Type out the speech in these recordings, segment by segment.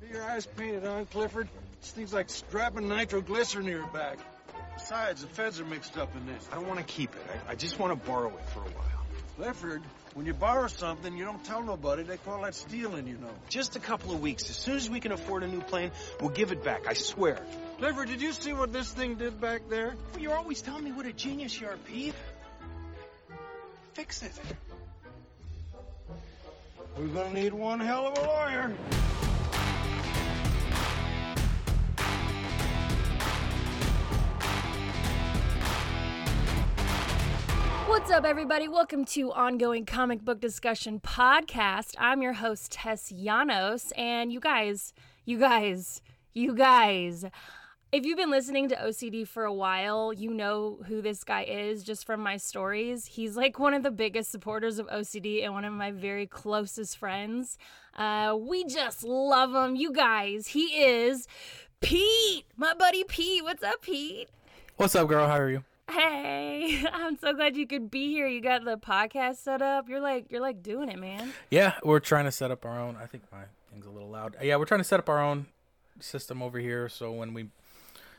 See your eyes painted on, Clifford? This thing's like strapping nitroglycerin to your back. Besides, the feds are mixed up in this. I don't want to keep it. I, I just want to borrow it for a while. Clifford, when you borrow something, you don't tell nobody. They call that stealing, you know. Just a couple of weeks. As soon as we can afford a new plane, we'll give it back. I swear. Clifford, did you see what this thing did back there? Well, you're always telling me what a genius you are, Pete. Fix it. We're gonna need one hell of a lawyer. What's up, everybody? Welcome to Ongoing Comic Book Discussion Podcast. I'm your host, Tess Janos, and you guys, you guys, you guys. If you've been listening to OCD for a while, you know who this guy is just from my stories. He's like one of the biggest supporters of OCD and one of my very closest friends. Uh, we just love him. You guys, he is Pete, my buddy Pete. What's up, Pete? What's up, girl? How are you? Hey, I'm so glad you could be here. You got the podcast set up. You're like you're like doing it, man. Yeah, we're trying to set up our own. I think my thing's a little loud. Yeah, we're trying to set up our own system over here. So when we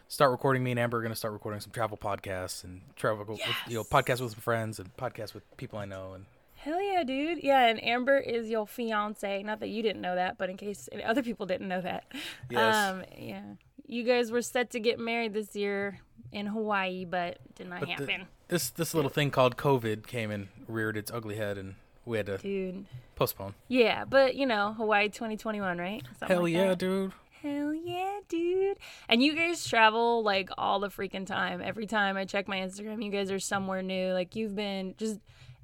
start recording, me and Amber are going to start recording some travel podcasts and travel, with, you know, podcasts with some friends and podcasts with people I know. And Hell yeah, dude. Yeah, and Amber is your fiance. Not that you didn't know that, but in case other people didn't know that. Yes. Um, yeah. You guys were set to get married this year in Hawaii, but did not but the- happen. this this little thing called COVID came and reared its ugly head, and we had to Dude. postpone. Yeah, but you know, Hawaii 2021, right? Something Hell like yeah, that. dude. Hell yeah, dude. And you guys travel like all the freaking time. Every time I check my Instagram, you guys are somewhere new. Like you've been just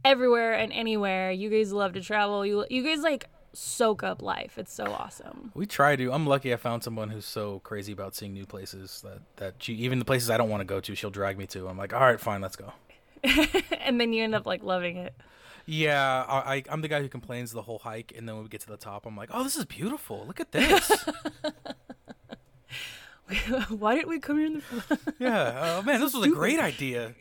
everywhere and anywhere. You guys love to travel. You you guys like soak up life. It's so awesome. We try to. I'm lucky I found someone who's so crazy about seeing new places that that she even the places I don't want to go to, she'll drag me to. I'm like, all right, fine, let's go. and then you end up like loving it. Yeah, I, I I'm the guy who complains the whole hike, and then when we get to the top, I'm like, oh, this is beautiful. Look at this. Why didn't we come here in the yeah. Oh man, this was a great idea.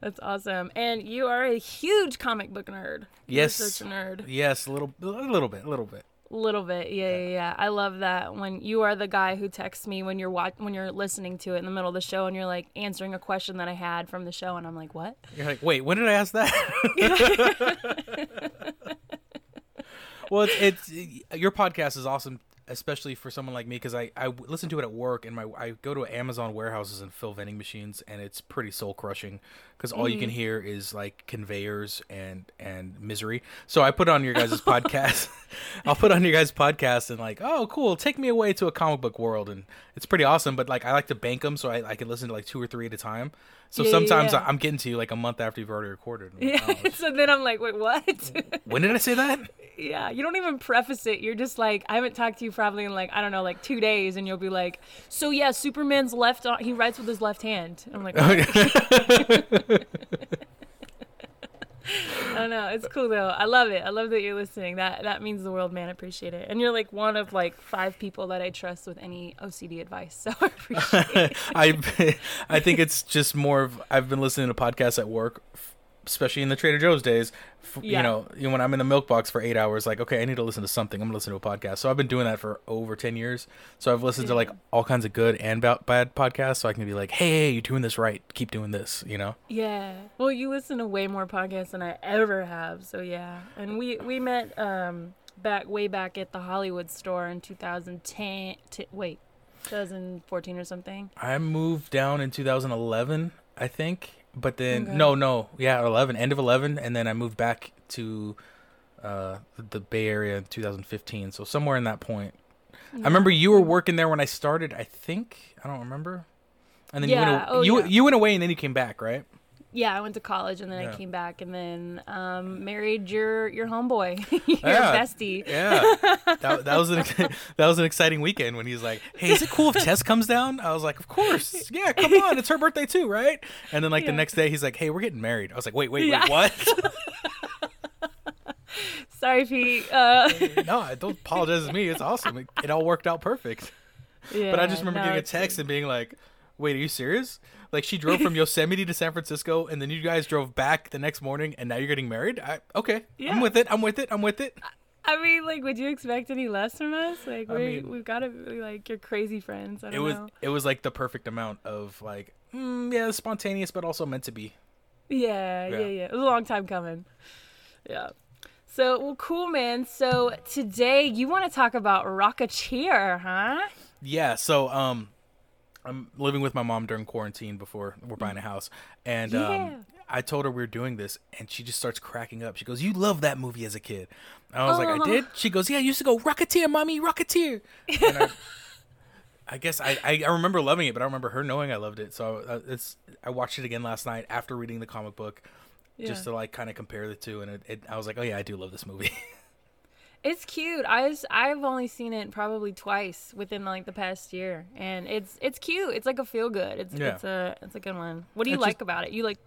That's awesome. And you are a huge comic book nerd. You're Yes. such a nerd. Yes, a little, a little bit, a little bit. A little bit yeah, yeah yeah i love that when you are the guy who texts me when you're watch- when you're listening to it in the middle of the show and you're like answering a question that i had from the show and i'm like what You're like, wait, when did I ask that? well, it's, it's your podcast is awesome, especially for someone like me because I I listen to it at work and my I go to Amazon warehouses and fill vending machines and it's pretty soul crushing because all you can mm. hear is like conveyors and and misery. So I put on your guys' podcast. I'll put on your guys' podcast and like, oh, cool, take me away to a comic book world and it's pretty awesome. But like, I like to bank them so I, I can listen to like two or three at a time. So Yeah, sometimes yeah. I'm getting to you like a month after you've already recorded. Like, yeah "Oh, so then i'm like wait what when did I say that? yeah you don't even preface it you're just like i haven't talked to you probably in like i don't know like two days and you'll be like so yeah superman's left on he writes with his left hand i'm like "What?" I don't know. It's cool though. I love it. I love that you're listening. That that means the world, man. I appreciate it. And you're like one of like five people that I trust with any OCD advice. So I appreciate it. I I think it's just more of I've been listening to podcasts at work, especially in the Trader Joe's days. F- Yeah. You know, you know, when I'm in the milk box for eight hours, like okay, I need to listen to something. I'm gonna listen to a podcast. So I've been doing that for over ten years. So I've listened to like all kinds of good and ba- bad podcasts. So I can be like, hey, you're doing this right. Keep doing this. You know. Yeah. Well, you listen to way more podcasts than I ever have. So yeah. And we we met um back way back at the Hollywood store in 2010. T- wait, 2014 or something. I moved down in 2011, I think. But then Okay. no, no, yeah, 11, end of 11, and then I moved back to uh, the Bay Area in 2015. So somewhere in that point, I remember you were working there when I started. I think I don't remember. And then you Yeah, went oh, you yeah. you went away and then you came back, right? Yeah, I went to college and then Yeah. I came back and then um, married your your homeboy, your Yeah. bestie. Yeah, that, that was an that was an exciting weekend when he's like, "Hey, is it cool if Tess comes down?" I was like, "Of course, yeah, come on, it's her birthday too, right?" And then like the next day, he's like, "Hey, we're getting married." I was like, "Wait, wait, Yeah. wait, what?" Sorry, Pete. Uh, no, I don't apologize to me. It's awesome. It, it all worked out perfect. Yeah, But I just remember no, getting a text and being like, "Wait, are you serious?" Like she drove from Yosemite to San Francisco, and then you guys drove back the next morning, and now you're getting married. I, okay, Yeah. I'm with it. I'm with it. I'm with it. I mean, like, would you expect any less from us? Like, I we mean- we've got to be like your crazy friends. I It was know. it was like the perfect amount of like mm, yeah, spontaneous but also meant to be. Yeah, yeah, Yeah. yeah, It was a long time coming. Yeah. So, well, cool, man. So today you want to talk about Rocketeer, huh? Yeah, so um I'm living with my mom during quarantine before we're buying a house and Yeah. um I told her we were doing this and she just starts cracking up. She goes, "You loved that movie as a kid." I was like, "I Oh. did?" She goes, "Yeah, I used to go Rocketeer, mommy, Rocketeer." And I, I guess I, I I remember loving it, but I remember her knowing I loved it. So uh, it's I watched it again last night after reading the comic book just to like kind of compare the two and it, it I was like, "Oh yeah, I do love this movie." It's cute. I was, I've only seen it probably twice within like the past year, and it's it's cute. It's like a feel good. It's Yeah. it's a it's a good one. What do you It's like just- about it? You like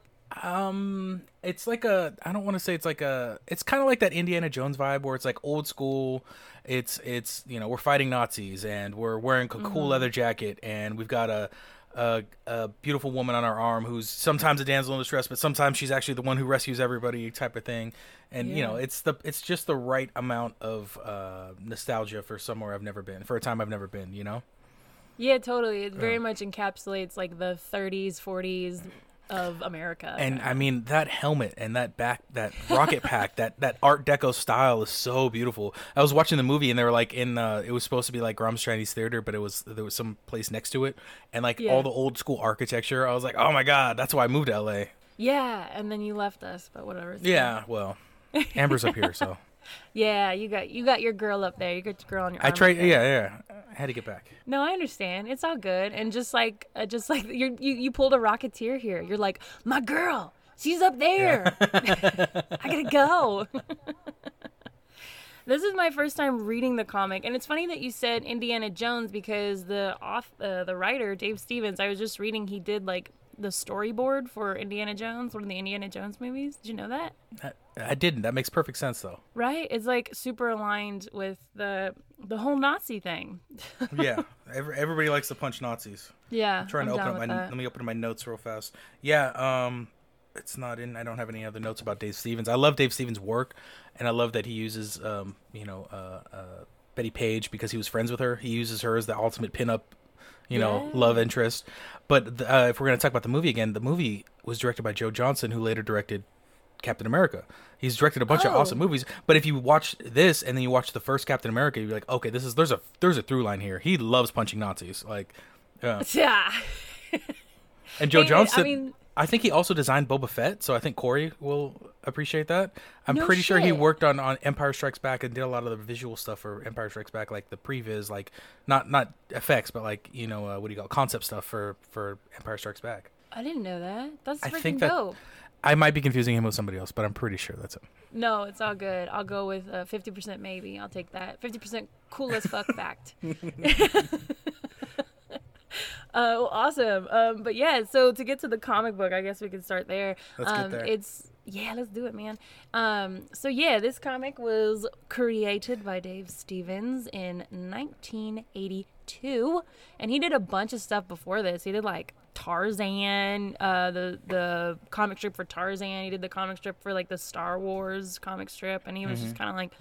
Um, it's like a I don't want to say it's like a it's kind of like that Indiana Jones vibe where it's like old school. It's it's you know we're fighting Nazis and we're wearing a cool leather jacket and we've got a, a a beautiful woman on our arm who's sometimes a damsel in distress but sometimes she's actually the one who rescues everybody type of thing. And you know it's the it's just the right amount of uh, nostalgia for somewhere I've never been for a time I've never been. You know. yeah, totally. It very much encapsulates like the 30s, 40s of America. And I mean that helmet and that back that rocket pack that that Art Deco style is so beautiful. I was watching the movie and they were like in uh, it was supposed to be like Grauman's Chinese Theater, but it was there was some place next to it and like Yeah. all the old school architecture. I was like, oh my god, that's why I moved to LA. yeah, and then you left us, but whatever. Yeah, well, Amber's up here, so Yeah, you got you got your girl up there. You got your girl on your. I tried. Yeah, yeah, I had to get back. No, I understand. It's all good. And just like uh, just like you you you pulled a rocketeer here. You're like, "My girl, she's up there. I got to go." This is my first time reading the comic, and it's funny that you said Indiana Jones because the off uh, the writer Dave Stevens. I was just reading he did like the storyboard for Indiana Jones, one of the Indiana Jones movies. Did you know that? I, I didn't. That makes perfect sense though. Right? It's like super aligned with the the whole Nazi thing. Yeah, every, everybody likes to punch Nazis. Yeah, I'm trying to I'm open up my that. let me open my notes real fast. Yeah, um it's not in I don't have any other notes about Dave Stevens. I love Dave Stevens' work and I love that he uses um, you know, uh, uh Bettie Page because he was friends with her. He uses her as the ultimate pinup, you know, Yeah. love interest. But uh, if we're going to talk about the movie again, the movie was directed by Joe Johnston who later directed Captain America. He's directed a bunch of Oh. awesome movies, but if you watch this and then you watch the first Captain America, you're like, okay, this is there's a there's a through line here. He loves punching Nazis, like, yeah. Yeah. And Joe Hey, Johnston, I, mean- think he also designed Boba Fett, so I think Corey will appreciate that. I'm No pretty sure he worked on, on Empire Strikes Back and did a lot of the visual stuff for Empire Strikes Back, like the previs, like not not effects, but like you know uh, what do you call it, concept stuff for for Empire Strikes Back. I didn't know that. That's I freaking think that- dope. I might be confusing him with somebody else, but I'm pretty sure that's him. No, it's all good. I'll go with uh, 50% maybe. I'll take that. 50% cool as fuck fact. Uh, well, awesome. Um, but yeah, so to get to the comic book, I guess we can start there. Let's get um, there. It's yeah, let's do it, man. Um, so yeah, this comic was created by Dave Stevens in 1982, and he did a bunch of stuff before this. He did like Tarzan, uh, the the comic strip for Tarzan. He did the comic strip for like the Star Wars comic strip, and he was just kind of like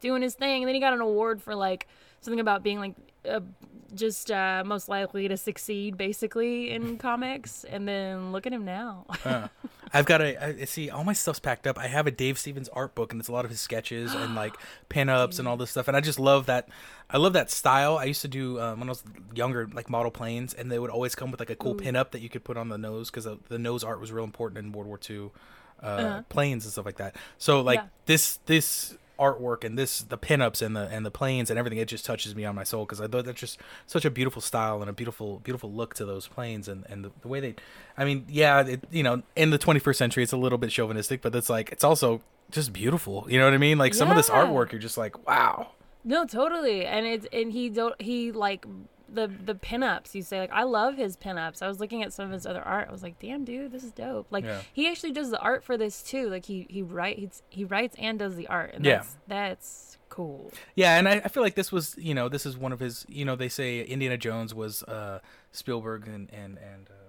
doing his thing. And then he got an award for like something about being like uh, just uh, most likely to succeed, basically in comics. And then look at him now. I've got a I, see all my stuff's packed up. I have a Dave Stevens art book, and it's a lot of his sketches and like pinups and all this stuff. And I just love that. I love that style. I used to do um, when I was younger, like model planes, and they would always come with like a cool pinup that you could put on the nose because the nose art was real important in World War II uh, planes and stuff like that. So like Yeah. this this artwork and this the pinups and the and the planes and everything it just touches me on my soul because I thought that's just such a beautiful style and a beautiful beautiful look to those planes and and the, the way they I mean yeah it, you know in the 21st century it's a little bit chauvinistic but it's like it's also just beautiful you know what I mean like some of this artwork you're just like wow No, totally. And it's and he don't he like the the pinups. You say like I love his pinups. I was looking at some of his other art. I was like, damn, dude, this is dope. Like Yeah. he actually does the art for this too. Like he he writes he writes and does the art. And Yeah. that's that's cool. Yeah, and I, I feel like this was, you know, this is one of his, you know, they say Indiana Jones was uh, Spielberg and and and uh,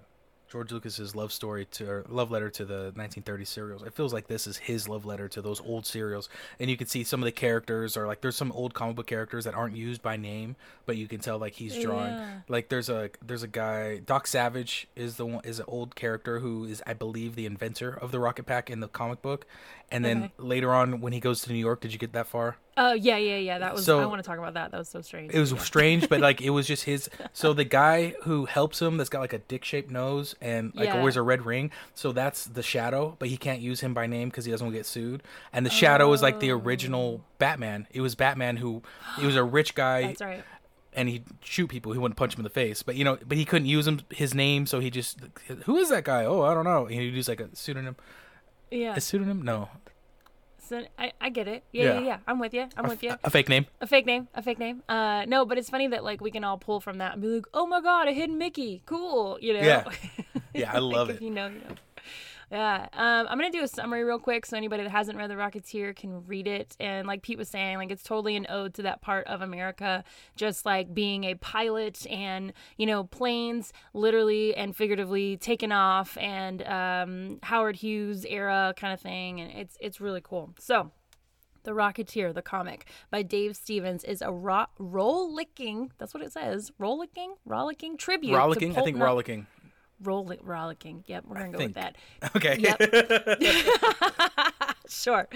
George Lucas's love story to or love letter to the 1930s serials. It feels like this is his love letter to those old serials, and you can see some of the characters are like there's some old comic book characters that aren't used by name, but you can tell like he's drawing. Yeah. Like there's a there's a guy Doc Savage is the one is an old character who is I believe the inventor of the rocket pack in the comic book, and then Okay. later on when he goes to New York, did you get that far? Oh yeah, yeah, yeah. That was. So- I want to talk about that. That was so strange. It was Yeah. strange, but like it was just his. So the guy who helps him, that's got like a dick-shaped nose and like Yeah. wears a red ring. So that's the Shadow, but he can't use him by name because he doesn't want to get sued. And the Shadow is like the original oh. Batman. It was Batman who he was a rich guy That's right. and he'd shoot people. He wouldn't punch him in the face, but you know, but he couldn't use him his name, so he just who is that guy? Oh, I don't know. He'd use like a pseudonym. Yeah. A pseudonym? No, So I, I get it. Yeah, yeah, Yeah. yeah. I'm with you. I'm a, with you. a fake name. A fake name. A fake name. Uh, no, but it's funny that like we can all pull from that and be like, oh my god, a hidden Mickey, cool. You know. Yeah. Yeah, I Like, love if it. You know, you know. Yeah. Um, I'm gonna do a summary real quick so anybody that hasn't read The Rocketeer can read it. And like Pete was saying, like it's totally an ode to that part of America, just like being a pilot and you know planes literally and figuratively taken off and um, Howard Hughes era kind of thing, and it's it's really cool. So. The Rocketeer, the comic by Dave Stevens, is a ro- rollicking, that's what it says, rollicking, rollicking tribute. to Rollicking. I think rollicking. Roll rollicking. Yep, we're gonna go with that. Okay. Sure.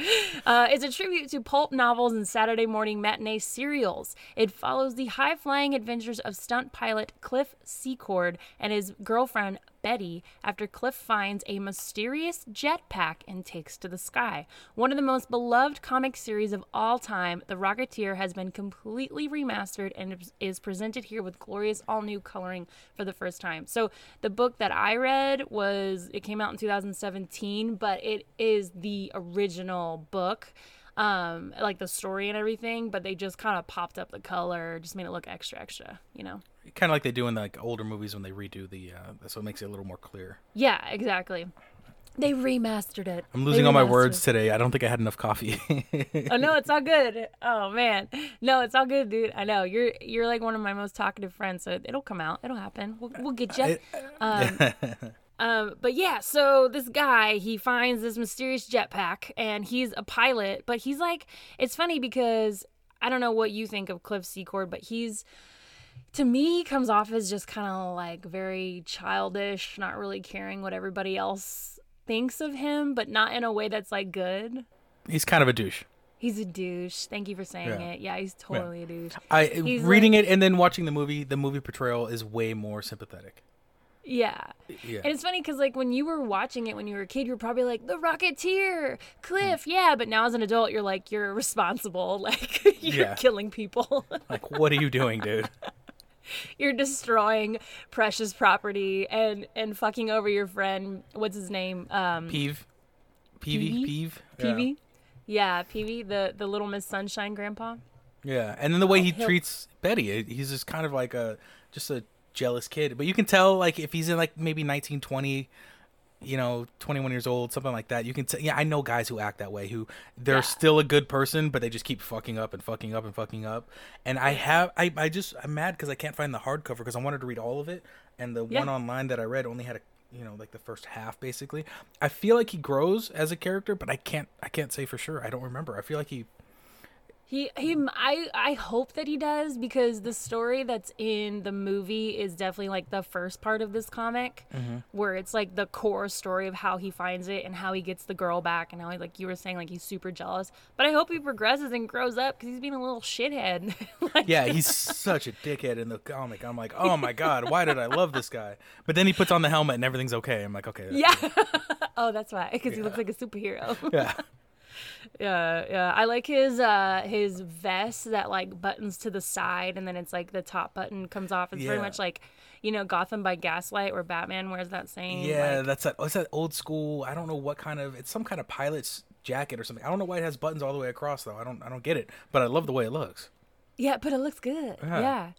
Uh, it's a tribute to pulp novels and Saturday morning matinee serials. It follows the high flying adventures of stunt pilot Cliff Secord and his girlfriend Betty after Cliff finds a mysterious jetpack and takes to the sky. One of the most beloved comic series of all time, The Rocketeer has been completely remastered and is- presented here with glorious all new coloring for the first time. So, the book that I read was, it came out in 2017, but it is the original book. Um, like the story and everything, but they just kind of popped up the color, just made it look extra, extra, you know? Kind of like they do in like older movies when they redo the uh so it makes it a little more clear Yeah, exactly. They remastered it. i'm losing all my words it. today i don't think i had enough coffee oh no, it's all good. Oh man, no, it's all good, dude. I know you're you're like one of my most talkative friends, so it'll come out. It'll happen. We'll, we'll get you. Um, um, but yeah, so this guy he finds this mysterious jetpack, and he's a pilot. But he's like, it's funny because I don't know what you think of Cliff Secord, but he's to me he comes off as just kind of like very childish, not really caring what everybody else thinks of him, but not in a way that's like good. he's kind of a douche He's a douche. Thank you for saying Yeah. it. Yeah, he's totally a douche. i He's reading it and then watching the movie the movie portrayal is way more sympathetic Yeah. yeah And it's funny because, like, when you were watching it when you were a kid, you're probably like, the Rocketeer, Cliff, mm. yeah. But now as an adult, you're like, you're responsible. Like, you're Yeah. killing people. like what are you doing dude you're destroying precious property and and fucking over your friend. What's his name? Um, peeve peevy Peevy? peeve Yeah. Peevy. Yeah, Peevy, the the Little Miss Sunshine grandpa. Yeah, and then the way he he'll- treats Betty, he's just kind of like a just a jealous kid. But you can tell like if he's in like maybe nineteen twenty, you know, twenty one years old, something like that. You can tell. Yeah, I know guys who act that way who they're Yeah. still a good person, but they just keep fucking up and fucking up and fucking up. And I have I I just I'm mad because I can't find the hardcover because I wanted to read all of it, and the Yeah. one online that I read only had a you know like the first half basically. I feel like he grows as a character, but I can't I can't say for sure. I don't remember. I feel like he He he I I hope that he does because the story that's in the movie is definitely like the first part of this comic mm-hmm. where it's like the core story of how he finds it and how he gets the girl back and how he like you were saying like he's super jealous. But I hope he progresses and grows up cuz he's being a little shithead. like, Yeah, he's such a dickhead in the comic. I'm like, oh my god, why did I love this guy? But then he puts on the helmet and everything's okay. I'm like, okay, Yeah. oh, that's why cuz he looks like a superhero. yeah, Yeah, yeah. I like his uh his vest that like buttons to the side and then it's like the top button comes off. It's very Yeah. much like, you know, Gotham by Gaslight where Batman wears that same yeah. like- that's that. What's that old school? I don't know what kind of. It's some kind of pilot's jacket or something. I don't know why it has buttons all the way across though. I don't. I don't get it. But I love the way it looks. Yeah, but it looks good. Yeah. Yeah.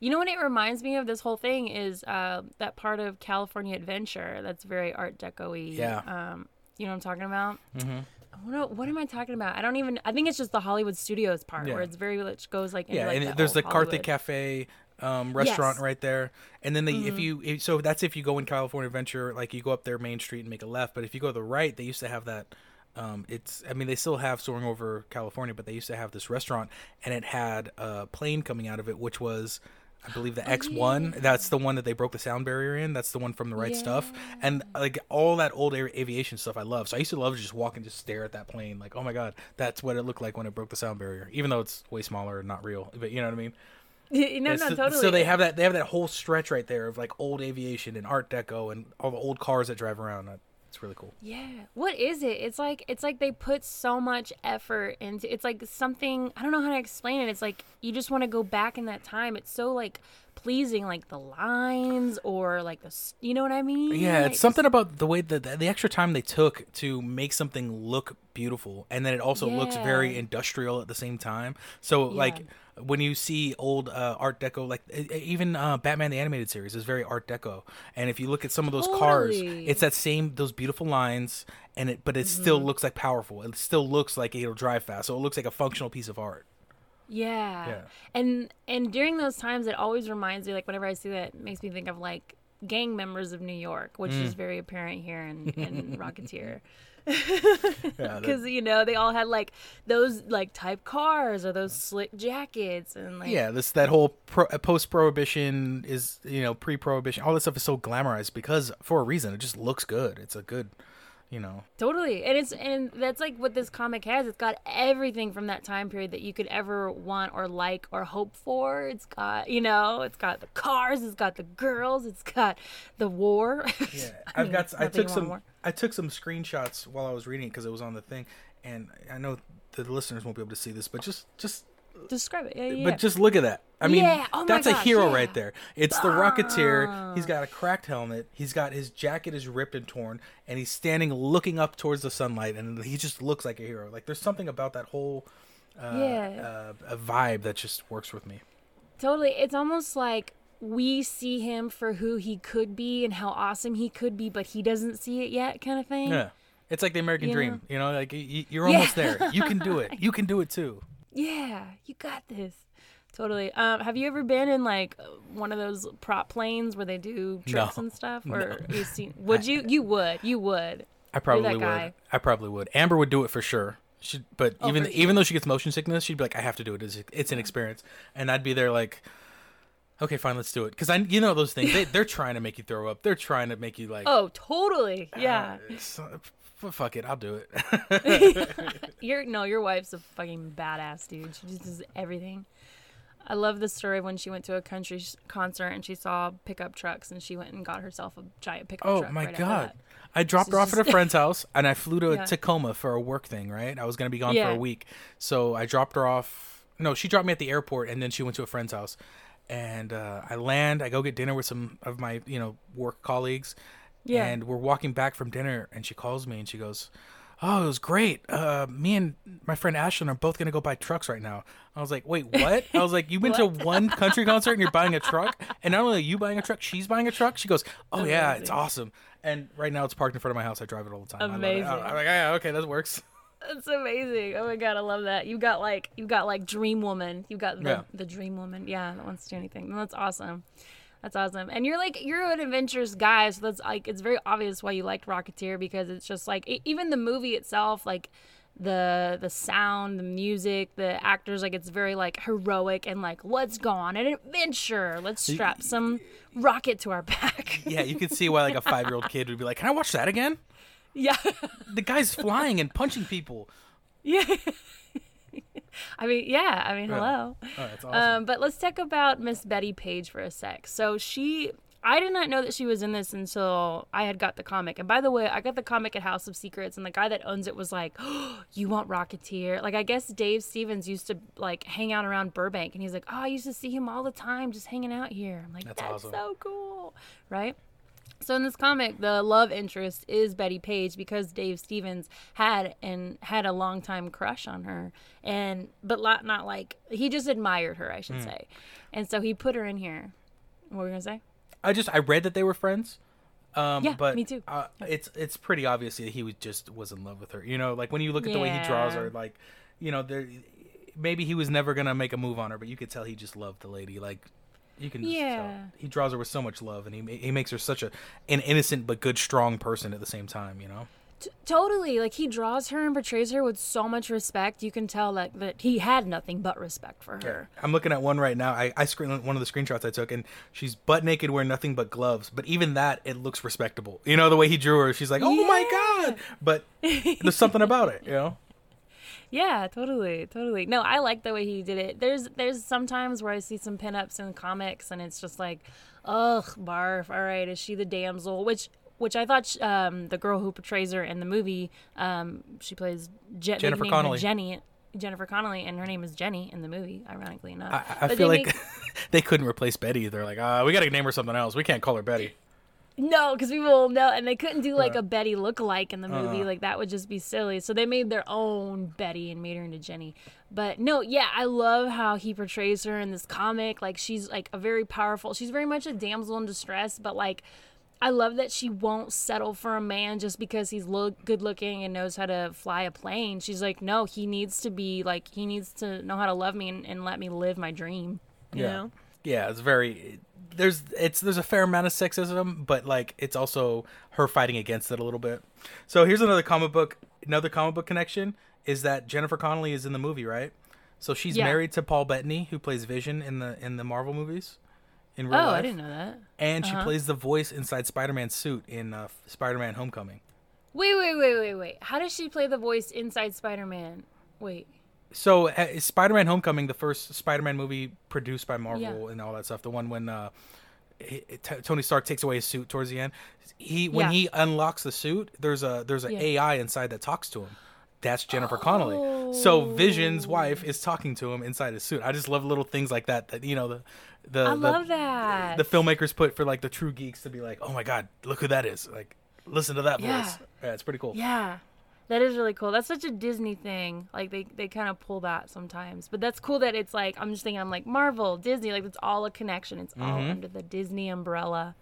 You know what it reminds me of this whole thing is uh, that part of California Adventure that's very art deco-y. Yeah. Um, you know what I'm talking about? Mm-hmm. What, what am I talking about? I don't even. I think it's just the Hollywood Studios part Yeah. where it's very much goes like into, Yeah, like, and that there's the Carthay Cafe um, restaurant Yes. right there. And then they, if you, if, so that's if you go in California Adventure, like you go up their main street and make a left. But if you go to the right, they used to have that. Um, it's, I mean, they still have soaring over California, but they used to have this restaurant, and it had a plane coming out of it, which was, I believe, the oh, X one. That's the one that they broke the sound barrier in. That's the one from the right stuff, and like all that old aviation stuff, I love. So I used to love to just walk and just stare at that plane, like, oh my god, that's what it looked like when it broke the sound barrier, even though it's way smaller and not real. But you know what I mean? no, Yeah, no, totally. so they have that they have that whole stretch right there of like old aviation and Art Deco and all the old cars that drive around. It's really cool. Yeah. What is it? It's like it's like they put so much effort into it's like something I don't know how to explain it. It's like you just want to go back in that time. It's so like pleasing like the lines or like the you know what I mean? Yeah, Like, it's something about the way that the, the extra time they took to make something look beautiful, and then it also looks very industrial at the same time. So like when you see old uh, Art Deco, like even uh, Batman the animated series is very Art Deco, and if you look at some of those cars, it's that same those beautiful lines, and it but it still Mm-hmm. looks like powerful. It still looks like it'll drive fast, so it looks like a functional piece of art. Yeah. Yeah. And and during those times it always reminds me like whenever I see that it makes me think of like gang members of New York, which Mm. is very apparent here in, in Rocketeer. Yeah, Because you know they all had like those like type cars or those slick jackets and like yeah, this that whole pro, post prohibition is you know pre prohibition. All this stuff is so glamorized because for a reason. It just looks good. It's a good, you know. Totally. And it's and that's like what this comic has. It's got everything from that time period that you could ever want or like or hope for. It's got, you know, it's got the cars, it's got the girls, it's got the war. Yeah, I I've mean, got. I took some. more. I took some screenshots while I was reading it because it was on the thing, and I know the listeners won't be able to see this, but just just Describe it. Yeah, yeah. But just look at that. I mean, Yeah, oh that's a hero yeah. Ah. right there. It's the Rocketeer. He's got a cracked helmet. He's got his jacket is ripped and torn, and he's standing looking up towards the sunlight, and he just looks like a hero. Like there's something about that whole uh, Yeah. uh, a vibe that just works with me. Totally. It's almost like we see him for who he could be and how awesome he could be, but he doesn't see it yet, kind of thing. Yeah, it's like the American You dream. know? You know, like you're almost there. You can do it. You can do it too. Yeah, you got this. Totally. Um, have you ever been in like one of those prop planes where they do tricks No. and stuff? Or you seen? Would you? You would. You would. I probably would. I probably would. Amber would do it for sure. She, but Oh, even for even though she gets motion sickness, she'd be like, "I have to do it. It's, it's an experience," and I'd be there like, "Okay, fine, let's do it." Because I, you know, those things they they're trying to make you throw up. They're trying to make you like, Oh, totally. Yeah. uh, so- fuck it, I'll do it. Your no, your wife's a fucking badass, dude. She just does everything. I love the story of when she went to a country sh- concert and she saw pickup trucks and she went and got herself a giant pickup oh truck. Oh my right god. I dropped her off at a friend's house and I flew to Yeah. Tacoma for a work thing, right? I was going to be gone for a week. So I dropped her off. No, she dropped me at the airport and then she went to a friend's house. And uh, I land, I go get dinner with some of my, you know, work colleagues. Yeah. And we're walking back from dinner and she calls me and she goes, Oh, it was great. Uh, me and my friend Ashlyn are both going to go buy trucks right now. I was like, Wait, what? I was like, you went to one country concert and you're buying a truck? And not only are you buying a truck, she's buying a truck? She goes, Oh, yeah, it's awesome. And right now it's parked in front of my house. I drive it all the time. I love it. Amazing. I'm like, yeah, okay, that works. That's amazing. Oh my god, I love that. You got like you got like Dream Woman. You got the, Yeah. the Dream Woman. Yeah, that wants to do anything. That's awesome. That's awesome. And you're like you're an adventurous guy, so that's like it's very obvious why you liked Rocketeer because it's just like e- even the movie itself, like the the sound, the music, the actors, like it's very like heroic and like let's go on an adventure. Let's strap some rocket to our back. Yeah, you can see why like a five year old kid would be like, Can I watch that again? yeah. The guy's flying and punching people. Yeah. I mean, yeah. I mean, Yeah. hello. Oh, that's awesome. Um, but let's talk about Miss Bettie Page for a sec. So she, I did not know that she was in this until I had got the comic. And by the way, I got the comic at House of Secrets, and the guy that owns it was like, oh, "You want Rocketeer?" Like I guess Dave Stevens used to like hang out around Burbank, and he's like, "Oh, I used to see him all the time, just hanging out here." I'm like, That's "That's, awesome. so cool," right? So in this comic, the love interest is Bettie Page because Dave Stevens had and had a long time crush on her, and but not not like he just admired her, I should say, and so he put her in here. What were we gonna say? I just I read that they were friends. Um, Yeah, but me too. Uh, it's it's pretty obvious that he was just was in love with her. You know, like when you look at the way he draws her, like, you know, there maybe he was never gonna make a move on her, but you could tell he just loved the lady. Like, You can just tell. Yeah. He draws her with so much love, and he he makes her such a an innocent but good, strong person at the same time. You know. T- totally. Like he draws her and portrays her with so much respect. You can tell like that he had nothing but respect for her. I'm looking at one right now. I, I screen one of the screenshots I took, and she's butt naked, wearing nothing but gloves. But even that, it looks respectable. You know the way he drew her. She's like, oh my god! But there's something about it. You know. Yeah, totally, totally. No, I like the way he did it. There's there's sometimes where I see some pinups in comics and it's just like, ugh, barf. All right, is she the damsel? Which which I thought um, the girl who portrays her in the movie, um, she plays Je- Jennifer Connelly. Jenny. Jennifer Connelly, and her name is Jenny in the movie. Ironically enough, I, I feel they like make- they couldn't replace Betty. They're like, uh, we got to name her something else. We can't call her Betty. No, because people will know, and they couldn't do like a Betty look-alike in the movie. uh. like that would just be silly. So they made their own Betty and made her into Jenny. But no, yeah, I love how he portrays her in this comic. Like she's like a very powerful. She's very much a damsel in distress, but like. I love that she won't settle for a man just because he's look good looking and knows how to fly a plane. She's like, no, he needs to be like he needs to know how to love me and, and let me live my dream. You yeah. know? Yeah, it's very there's it's there's a fair amount of sexism, but like it's also her fighting against it a little bit. So here's another comic book another comic book connection is that Jennifer Connelly is in the movie, right? So she's Yeah. married to Paul Bettany, who plays Vision in the in the Marvel movies. In real Oh, life. I didn't know that. And she Uh-huh. plays the voice inside Spider-Man's suit in uh, Spider-Man: Homecoming. Wait, wait, wait, wait, wait. How does she play the voice inside Spider-Man? Wait. So uh, Spider-Man: Homecoming, the first Spider-Man movie produced by Marvel and all that stuff, the one when uh, he- T- Tony Stark takes away his suit towards the end. He when Yeah. he unlocks the suit, there's a there's an Yeah. AI inside that talks to him. That's Jennifer Connelly. So Vision's wife is talking to him inside his suit. I just love little things like that. That you know the the I the, love that. the filmmakers put for like the true geeks to be like, oh my god, look who that is. Like listen to that Yeah. voice. Yeah, it's pretty cool. Yeah. That is really cool. That's such a Disney thing. Like they, they kind of pull that sometimes. But that's cool that it's like I'm just thinking I'm like Marvel, Disney, like it's all a connection. It's all Mm-hmm. under the Disney umbrella.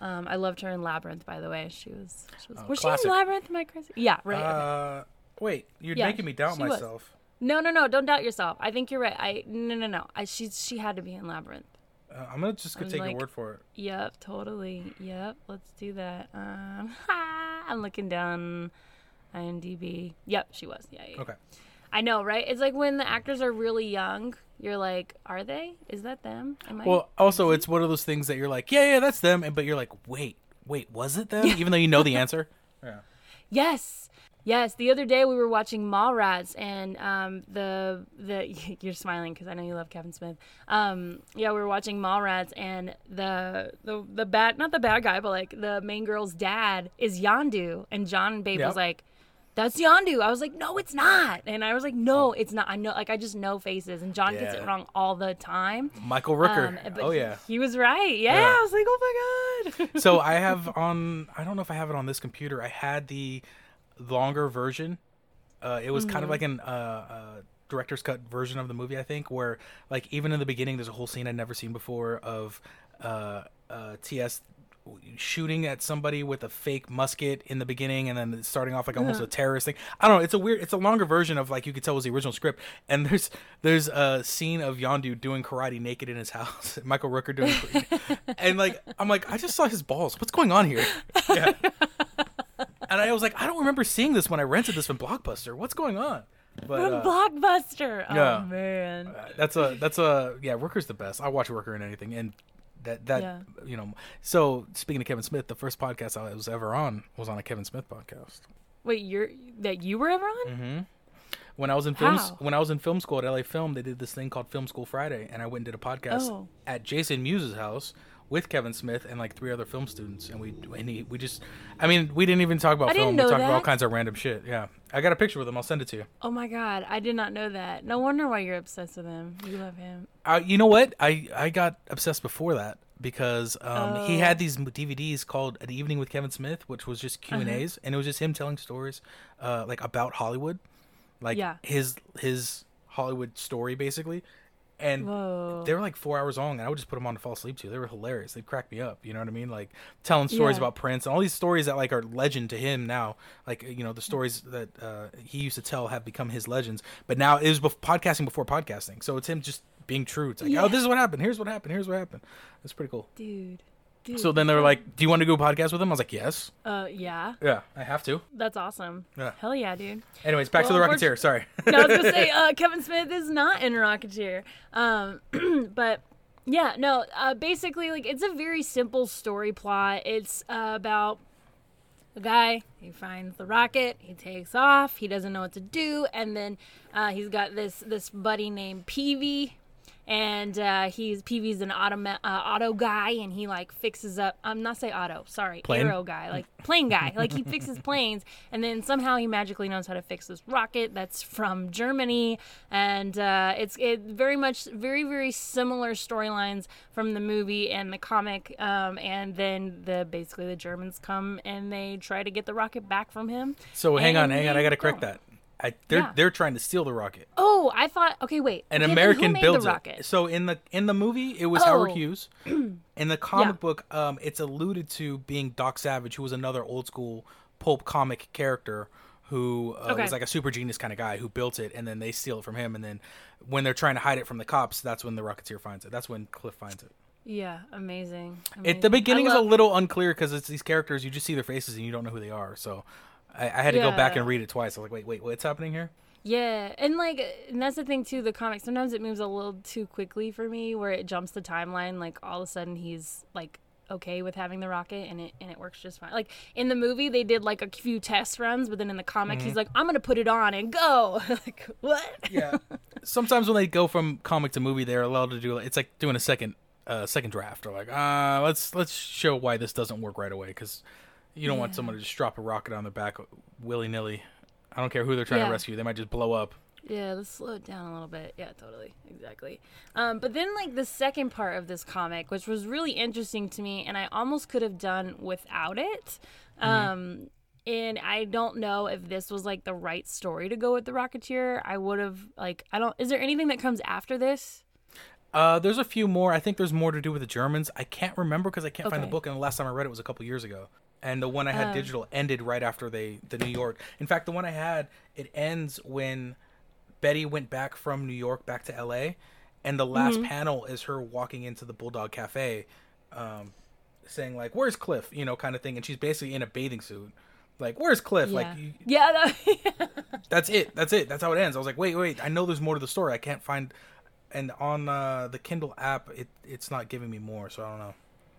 Um, I loved her in Labyrinth, by the way. She was, she was, Oh, was she in Labyrinth? Am I crazy? Yeah, right. okay. Uh, wait, you're Yeah, making me doubt she was. myself. no, no, no! Don't doubt yourself. I think you're right. I no, no, no. I she she had to be in Labyrinth. Uh, I'm gonna just go take like- your word for it. Yep, totally. Yep, let's do that. Um, I'm looking down IMDb. Yep, she was. Yeah, yeah. Okay. I know, right? It's like when the actors are really young, you're like, are they? Is that them? Am I? Well, also, it's one of those things that you're like, yeah, yeah, that's them, and but you're like, wait, wait, was it them? Even though you know the answer. Yeah. yes. Yes, the other day we were watching Mallrats, and um, the the you're smiling because I know you love Kevin Smith. Um, yeah, we were watching Mallrats, and the the the bad not the bad guy, but like the main girl's dad is Yondu, and John and Babe Yep. was like, "That's Yondu." I was like, "No, it's not," and I was like, "No, it's not." I know, like I just know faces, and John gets it wrong all the time. Michael Rooker. Um, oh yeah. he, was right. Yeah, Yeah. I was like, "Oh my god." so I have on. I don't know if I have it on this computer. I had the longer version. Uh, it was kind of Mm-hmm. like an uh, uh, director's cut version of the movie, I think, where like even in the beginning, there's a whole scene I'd never seen before of uh, uh, TS shooting at somebody with a fake musket in the beginning and then starting off like almost a terrorist thing. I don't know. It's a weird. It's a longer version of like you could tell was the original script. And there's there's a scene of Yondu doing karate naked in his house. Michael Rooker doing, and like I'm like I just saw his balls. What's going on here? Yeah. and I was like I don't remember seeing this when I rented this from Blockbuster. What's going on? But From uh, Blockbuster. Oh yeah. man. that's a that's a yeah. Rooker's the best. I watch Rooker in anything, and that that Yeah. you know. So speaking of Kevin Smith, the first podcast I was ever on was on a Kevin Smith podcast. Wait, you're that you were ever on? Mm-hmm. When I was in film How? when I was in film school at LA Film, they did this thing called Film School Friday, and I went and did a podcast Oh. at Jason Mewes's house with Kevin Smith and like three other film students, and we and he, we just, I mean, we didn't even talk about I film. we talked about all kinds of random shit. Yeah, I got a picture with him. I'll send it to you. Oh my god, I did not know that. No wonder why you're obsessed with him. You love him. Uh, you know what? I I got obsessed before that because um, he Oh. had these DVDs called "An Evening with Kevin Smith," which was just Q Uh-huh. and A's, and it was just him telling stories, uh, like about Hollywood, like Yeah. his his Hollywood story basically, and Whoa. they were like four hours long, and I would just put them on to fall asleep to. They were hilarious. They'd crack me up. You know what I mean? Like telling stories Yeah. about Prince and all these stories that like are legend to him now. Like you know the stories that uh, he used to tell have become his legends. But now it was bef- podcasting before podcasting, so it's him just being true. It's like, Yeah. oh, this is what happened. Here's what happened. Here's what happened. It's pretty cool. dude. Dude. So then they were like, "Do you want to go podcast with them?" I was like, "Yes." uh, yeah, Yeah, I have to. that's awesome. Yeah. Hell yeah, dude. Anyways, back to the Rocketeer. Sorry. No, I was gonna say uh, Kevin Smith is not in Rocketeer. Um, but yeah, no. Uh, basically, like it's a very simple story plot. It's uh, about a guy. He finds the rocket. He takes off. He doesn't know what to do, and then uh, he's got this this buddy named Peevy. And uh, he's Peevy's an auto uh, auto guy, and he like fixes up. I'm not say auto, sorry, Plane? aero guy, like plane guy. like he fixes planes, and then somehow he magically knows how to fix this rocket that's from Germany, and uh, it's it very much very very similar storylines from the movie and the comic. Um, and then the basically the Germans come and they try to get the rocket back from him. So hang on, hang on. I gotta correct that. I, they're Yeah. they're trying to steal the rocket. Oh, I thought. Okay, wait. An Okay, American builds the it. rocket. So in the in the movie, it was Howard Oh. Hughes. In the comic Yeah. book, um, it's alluded to being Doc Savage, who was another old school pulp comic character who uh, Okay. was like a super genius kind of guy who built it, and then they steal it from him. And then when they're trying to hide it from the cops, that's when the Rocketeer finds it. That's when Cliff finds it. Yeah, amazing. At the beginning I is a little unclear because it's these characters you just see their faces and you don't know who they are. So I, I had to go back and read it twice. I was like, wait, wait, what's happening here? Yeah, and like, and that's the thing too. The comic sometimes it moves a little too quickly for me, where it jumps the timeline. Like all of a sudden he's like okay with having the rocket, and it and it works just fine. Like in the movie, they did like a few test runs, but then in the comic, Mm-hmm. he's like, "I'm gonna put it on and go." like what? Yeah. Sometimes when they go from comic to movie, they're allowed to do it's like doing a second uh, second draft or like uh let's let's show why this doesn't work right away because you don't want someone to just drop a rocket on their back willy nilly. I don't care who they're trying Yeah. to rescue; they might just blow up. Yeah, let's slow it down a little bit. Yeah, totally. Exactly. Um, but then, like, the second part of this comic, which was really interesting to me, and I almost could have done without it. Um, and I don't know if this was, like, the right story to go with The Rocketeer. I would have, like, I don't, is there anything that comes after this? Uh, there's a few more. I think there's more to do with the Germans. I can't remember because I can't find the book, and the last time I read it was a couple years ago. And the one I had Oh. digital ended right after they the New York. In fact, the one I had it ends when Betty went back from New York back to L.A. And the last Mm-hmm. panel is her walking into the Bulldog Cafe, um, saying like, "Where's Cliff?" You know, kind of thing. And she's basically in a bathing suit. Like, where's Cliff? Yeah. Like, you, Yeah. That, that's it. That's it. That's how it ends. I was like, wait, wait. I know there's more to the story. I can't find. And on uh, the Kindle app, it it's not giving me more, so I don't know.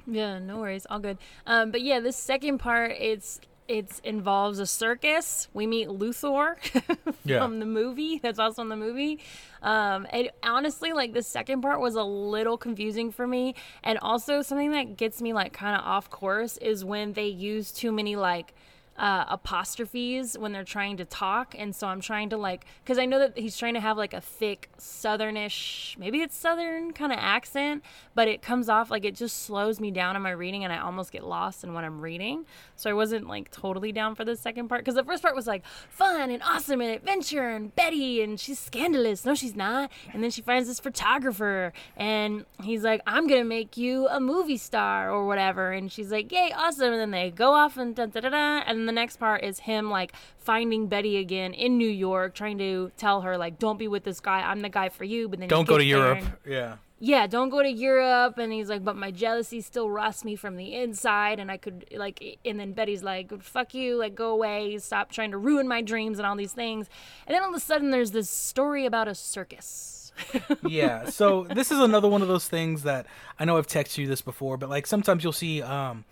Yeah, no worries, all good. Um, but yeah, this second part, it's it's involves a circus. We meet Lothar Yeah. from the movie. That's also in the movie. Um, and honestly, like the second part was a little confusing for me. And also something that gets me like kind of off course is when they use too many like uh, apostrophes when they're trying to talk. And so I'm trying to like, because I know that he's trying to have like a thick southernish, maybe it's southern kind of accent, but it comes off like it just slows me down in my reading and I almost get lost in what I'm reading. So I wasn't like totally down for the second part because the first part was like fun and awesome and adventure and Betty and she's scandalous. No, she's not. And then she finds this photographer and he's like, I'm gonna make you a movie star or whatever. And she's like, Yay, awesome. And then they go off and da da da da. And then the next part is him like finding Betty again in New York, trying to tell her like, Don't be with this guy. I'm the guy for you. But then Don't go to Europe. and- Yeah. yeah, don't go to Europe. And he's like, but my jealousy still rusts me from the inside. And I could, like, and then Betty's like, fuck you, like, go away, stop trying to ruin my dreams and all these things. And then all of a sudden, there's this story about a circus. yeah. So this is another one of those things that I know I've texted you this before, but like sometimes you'll see um,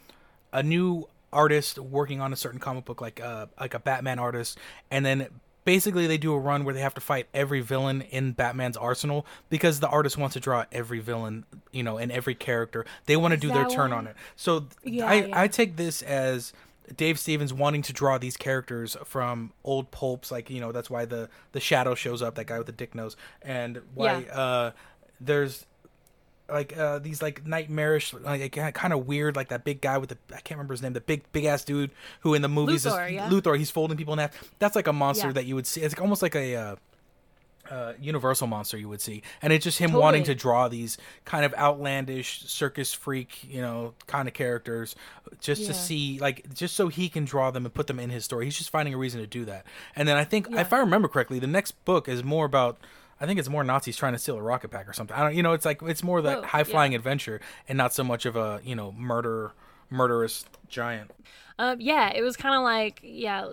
a new artist working on a certain comic book, like uh, like a Batman artist, and then basically they do a run where they have to fight every villain in Batman's arsenal because the artist wants to draw every villain, you know, and every character. They want to do their turn on it. So Yeah, I yeah. I take this as Dave Stevens wanting to draw these characters from old pulps, like you know that's why the the shadow shows up, that guy with the dick nose, and why Yeah. uh, there's like uh, these like nightmarish, like kind of weird, like that big guy with the I can't remember his name, the big big ass dude who in the movies Lothar, is yeah. Lothar. He's folding people in half. That's like a monster Yeah. that you would see. It's almost like a. Uh, uh, universal monster you would see and it's just him wanting to draw these kind of outlandish circus freak you know kind of characters just to see like just so he can draw them and put them in his story he's just finding a reason to do that and then i think Yeah. if i remember correctly the next book is more about I think it's more Nazis trying to steal a rocket pack or something. I don't, you know, it's like it's more that Oh, high flying adventure and not so much of a you know murder murderous giant. Um, yeah, it was kind of like, yeah,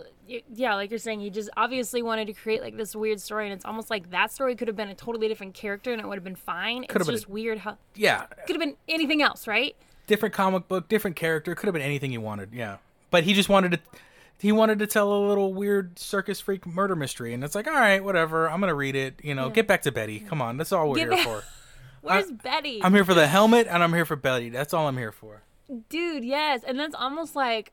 yeah, like you're saying, he just obviously wanted to create like this weird story, and it's almost like that story could have been a totally different character, and it would have been fine. Could it's just weird how Yeah, could have been anything else, right? different comic book, different character. Could have been anything he wanted. Yeah, but he just wanted to. He wanted to tell a little weird circus freak murder mystery, and it's like, all right, whatever. I'm gonna read it. You know, get back to Betty. Come on, that's all we're Get here back- for. Where's Betty? I'm here for the helmet, and I'm here for Betty. That's all I'm here for. Dude, yes. And that's almost like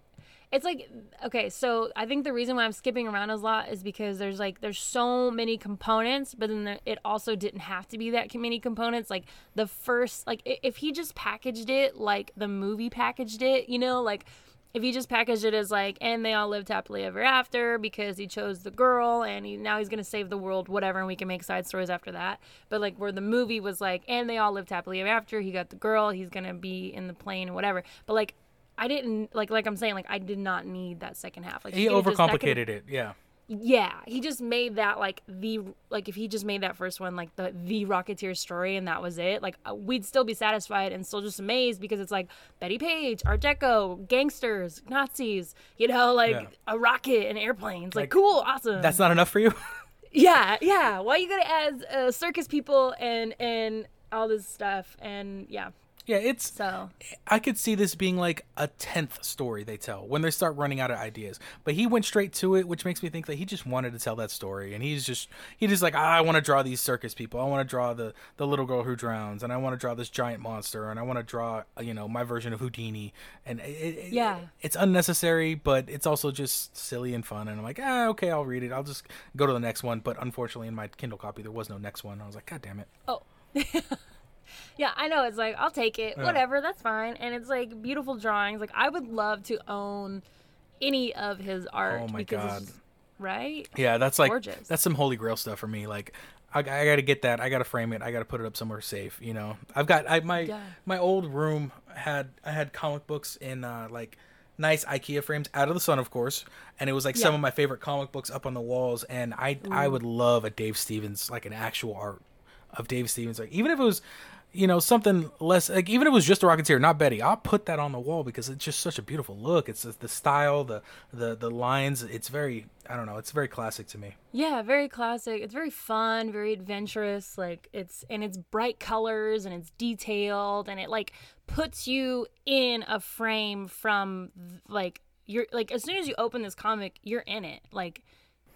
it's like okay, so I think the reason why I'm skipping around a lot is because there's like there's so many components, but then there, it also didn't have to be that many components. Like the first like if he just packaged it like the movie packaged it, you know, like if you just package it as like and they all lived happily ever after because he chose the girl and he now he's gonna save the world whatever and we can make side stories after that but like where the movie was like and they all lived happily ever after he got the girl he's gonna be in the plane whatever but like I didn't like like I'm saying like I did not need that second half like He could've just- could've- overcomplicated it. Yeah. Yeah, he just made that like the like if he just made that first one like the the Rocketeer story and that was it, like uh, we'd still be satisfied and still just amazed because it's like Bettie Page, Art Deco, gangsters, Nazis, you know, like Yeah. a rocket and airplanes, like, Like, cool, awesome. That's not enough for you. yeah, yeah. Why you gotta add uh, circus people and and all this stuff and yeah, yeah, it's so I could see this being like a tenth story they tell when they start running out of ideas. But he went straight to it, which makes me think that he just wanted to tell that story, and he's just he just like ah, I want to draw these circus people. I want to draw the the little girl who drowns, and I want to draw this giant monster, and I want to draw you know my version of Houdini, and it, it, Yeah. it's unnecessary, but it's also just silly and fun. And I'm like ah, okay, I'll read it. I'll just go to the next one. But unfortunately, in my Kindle copy, there was no next one. I was like, God damn it. Oh. yeah, I know. It's like, I'll take it. Whatever, that's fine. And it's like beautiful drawings. Like, I would love to own any of his art. Oh my God. Right? Yeah, that's like Gorgeous. that's some holy grail stuff for me. Like, I, I got to get that. I got to frame it. I got to put it up somewhere safe. You know, I've got I my Yeah. my old room had I had comic books in uh, like nice IKEA frames, out of the sun, of course, and it was like some of my favorite comic books up on the walls. And I I would love a Dave Stevens like an actual art of Dave Stevens, like even if it was. You know something less like even if it was just a Rocketeer, not Betty. I'll put that on the wall because it's just such a beautiful look. It's the style, the the the lines. It's very I don't know. It's very classic to me. Yeah, very classic. It's very fun, very adventurous. Like, it's, and it's bright colors and it's detailed and it, like, puts you in a frame from, like, you're, like, as soon as you open this comic, you're in it. Like,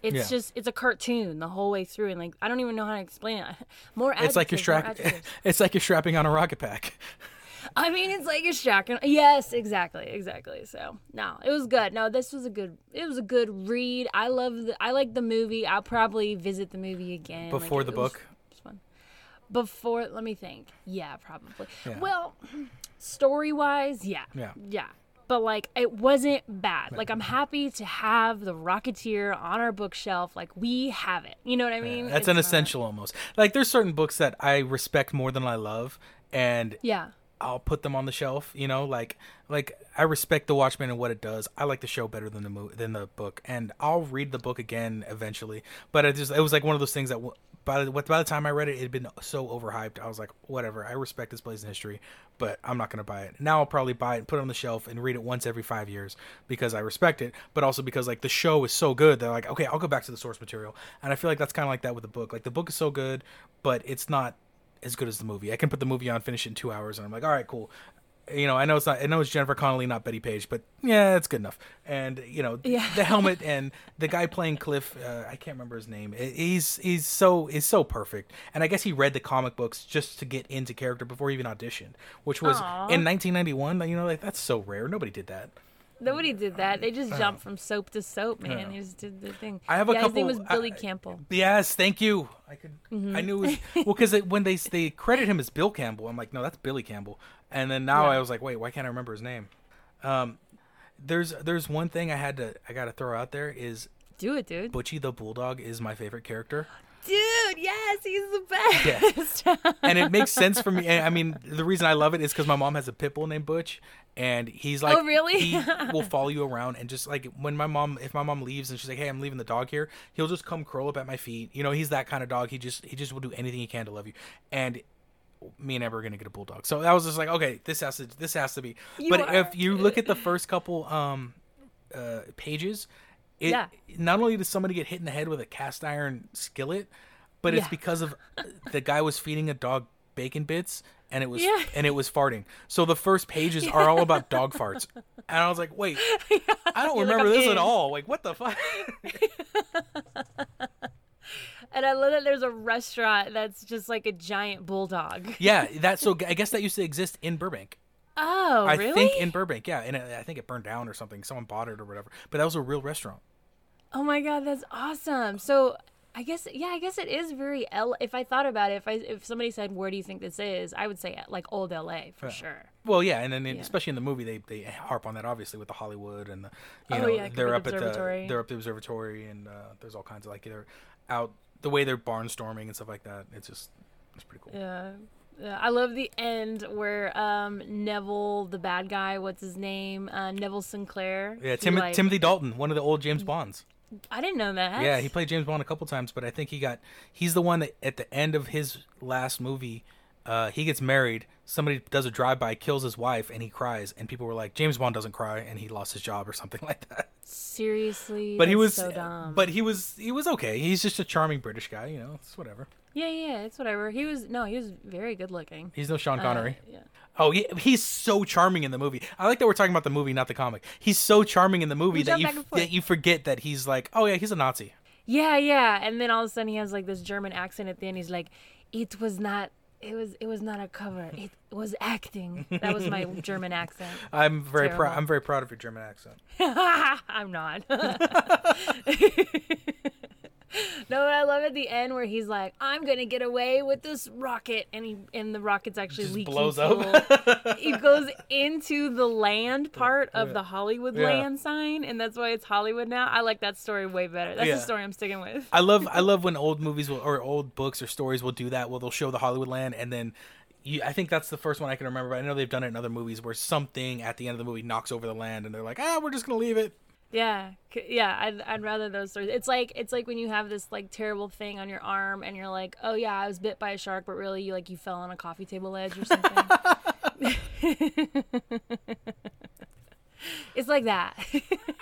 it's Yeah. just it's a cartoon the whole way through and like I don't even know how to explain it. More It's like you're adjectives, more strap- adjectives. It's like you're strapping on a rocket pack. I mean, it's like a shotgun. Yes, exactly, exactly. So no, it was good. No, this was a good. It was a good read. I love the. I like the movie. I'll probably visit the movie again Like, Before it the was- book? it was fun. Before, let me think. Yeah, probably. Yeah. Well, story wise, yeah, Yeah. yeah. But like, it wasn't bad. Like, I'm happy to have the Rocketeer on our bookshelf. Like, we have it. You know what I mean? That's It's an not- essential almost. Like there's certain books that I respect more than I love, and Yeah. I'll put them on the shelf. You know, like like I respect The Watchmen and what it does. I like the show better than the mo- than the book, and I'll read the book again eventually. But it just it was like one of those things that w- by the by the time I read it, it had been so overhyped. I was like, whatever. I respect this place in history, but I'm not gonna buy it. Now I'll probably buy it, and put it on the shelf, and read it once every five years because I respect it, but also because like the show is so good. They're like, okay, I'll go back to the source material, and I feel like that's kind of like that with the book. Like the book is so good, but it's not as good as the movie. I can put the movie on, finish it in two hours, and I'm like, all right, cool. You know, I know it's not. I know it's Jennifer Connelly, not Bettie Page, but yeah, it's good enough. And you know, Yeah. the helmet and the guy playing Cliff, uh, I can't remember his name. He's he's so is so perfect. And I guess he read the comic books just to get into character before he even auditioned, which was Aw. in 1991. You know, like that's so rare. Nobody did that. Nobody did that. They just jumped from soap to soap, man. Yeah. They just did the thing. I have a yeah, couple. His name was Billy I- Campbell. Yes, thank you. I could. Mm-hmm. I knew. It was, well, because when they they credit him as Bill Campbell, I'm like, no, that's Billy Campbell. And then now Yeah. I was like, wait, why can't I remember his name? Um, there's there's one thing I had to I got to throw out there is Do it, dude. Butchie the Bulldog is my favorite character. dude, yes, he's the best. and it makes sense for me. I mean, the reason I love it is because my mom has a pit bull named Butch, and he's like, Oh, really? he will follow you around, and just like when my mom, if my mom leaves and she's like, "Hey, I'm leaving the dog here," he'll just come curl up at my feet. You know, he's that kind of dog. He just he just will do anything he can to love you, and. Me and Ever are gonna get a bulldog, so I was just like, okay, this has to, this has to be. You but are. if you look at the first couple um, uh, pages, it Yeah. not only does somebody get hit in the head with a cast iron skillet, but it's because of the guy was feeding a dog bacon bits and it was Yeah. and it was farting. So the first pages are all about dog farts. And I was like, wait, I don't You're remember "I'm this at all. Like what the fuck? and I love that there's a restaurant that's just like a giant bulldog. yeah, that so I guess that used to exist in Burbank. Oh, I really? think in Burbank, yeah, and I think it burned down or something. Someone bought it or whatever. But that was a real restaurant. Oh my god, that's awesome. So I guess yeah, I guess it is very L. If I thought about it, if I if somebody said where do you think this is, I would say like old L.A. for sure. Well, yeah, and then Yeah. especially in the movie, they, they harp on that obviously with the Hollywood and the, you Oh, know yeah, they're up at the observatory. they're up at the observatory and uh, there's all kinds of like they're out the way they're barnstorming and stuff like that. It's just it's pretty cool. Yeah. Yeah, I love the end where um, Neville, the bad guy, what's his name? Uh, Neville Sinclair. Yeah, Tim- like- Timothy Dalton, one of the old James Bonds. I didn't know that. Yeah, he played James Bond a couple times, but I think he got he's the one that at the end of his last movie, uh, he gets married. Somebody does a drive by, kills his wife, and he cries. And people were like, James Bond doesn't cry, and he lost his job or something like that. Seriously. But he was, so dumb. but he was, he was okay. He's just a charming British guy, you know. It's whatever. yeah, yeah, it's whatever. He was no, he was very good looking. He's no Sean Uh, Connery. yeah. Oh, he, he's so charming in the movie. I like that we're talking about the movie, not the comic. He's so charming in the movie that you back and forth. that you forget that he's like, oh yeah, he's a Nazi. Yeah, yeah. And then all of a sudden he has like this German accent at the end. He's like, "It was not. It was. It was not a cover. It was acting." That was my German accent. I'm very proud. I'm very proud of your German accent. I'm not. no, but I love at the end where he's like, "I'm gonna get away with this rocket," and he and the rocket's actually Just leaking blows fuel. up. he goes into the land part of the Hollywood Yeah. land sign, and that's why it's Hollywood now. I like that story way better. That's Yeah. the story I'm sticking with. I love I love when old movies will, or old books or stories will do that. Well, they'll show the Hollywood land, and then you, I think that's the first one I can remember. But I know they've done it in other movies where something at the end of the movie knocks over the land, and they're like, ah, we're just gonna leave it. Yeah, yeah. I'd, I'd rather those stories. It's like it's like when you have this like terrible thing on your arm, and you're like, oh yeah, I was bit by a shark, but really you like you fell on a coffee table ledge or something. it's like that.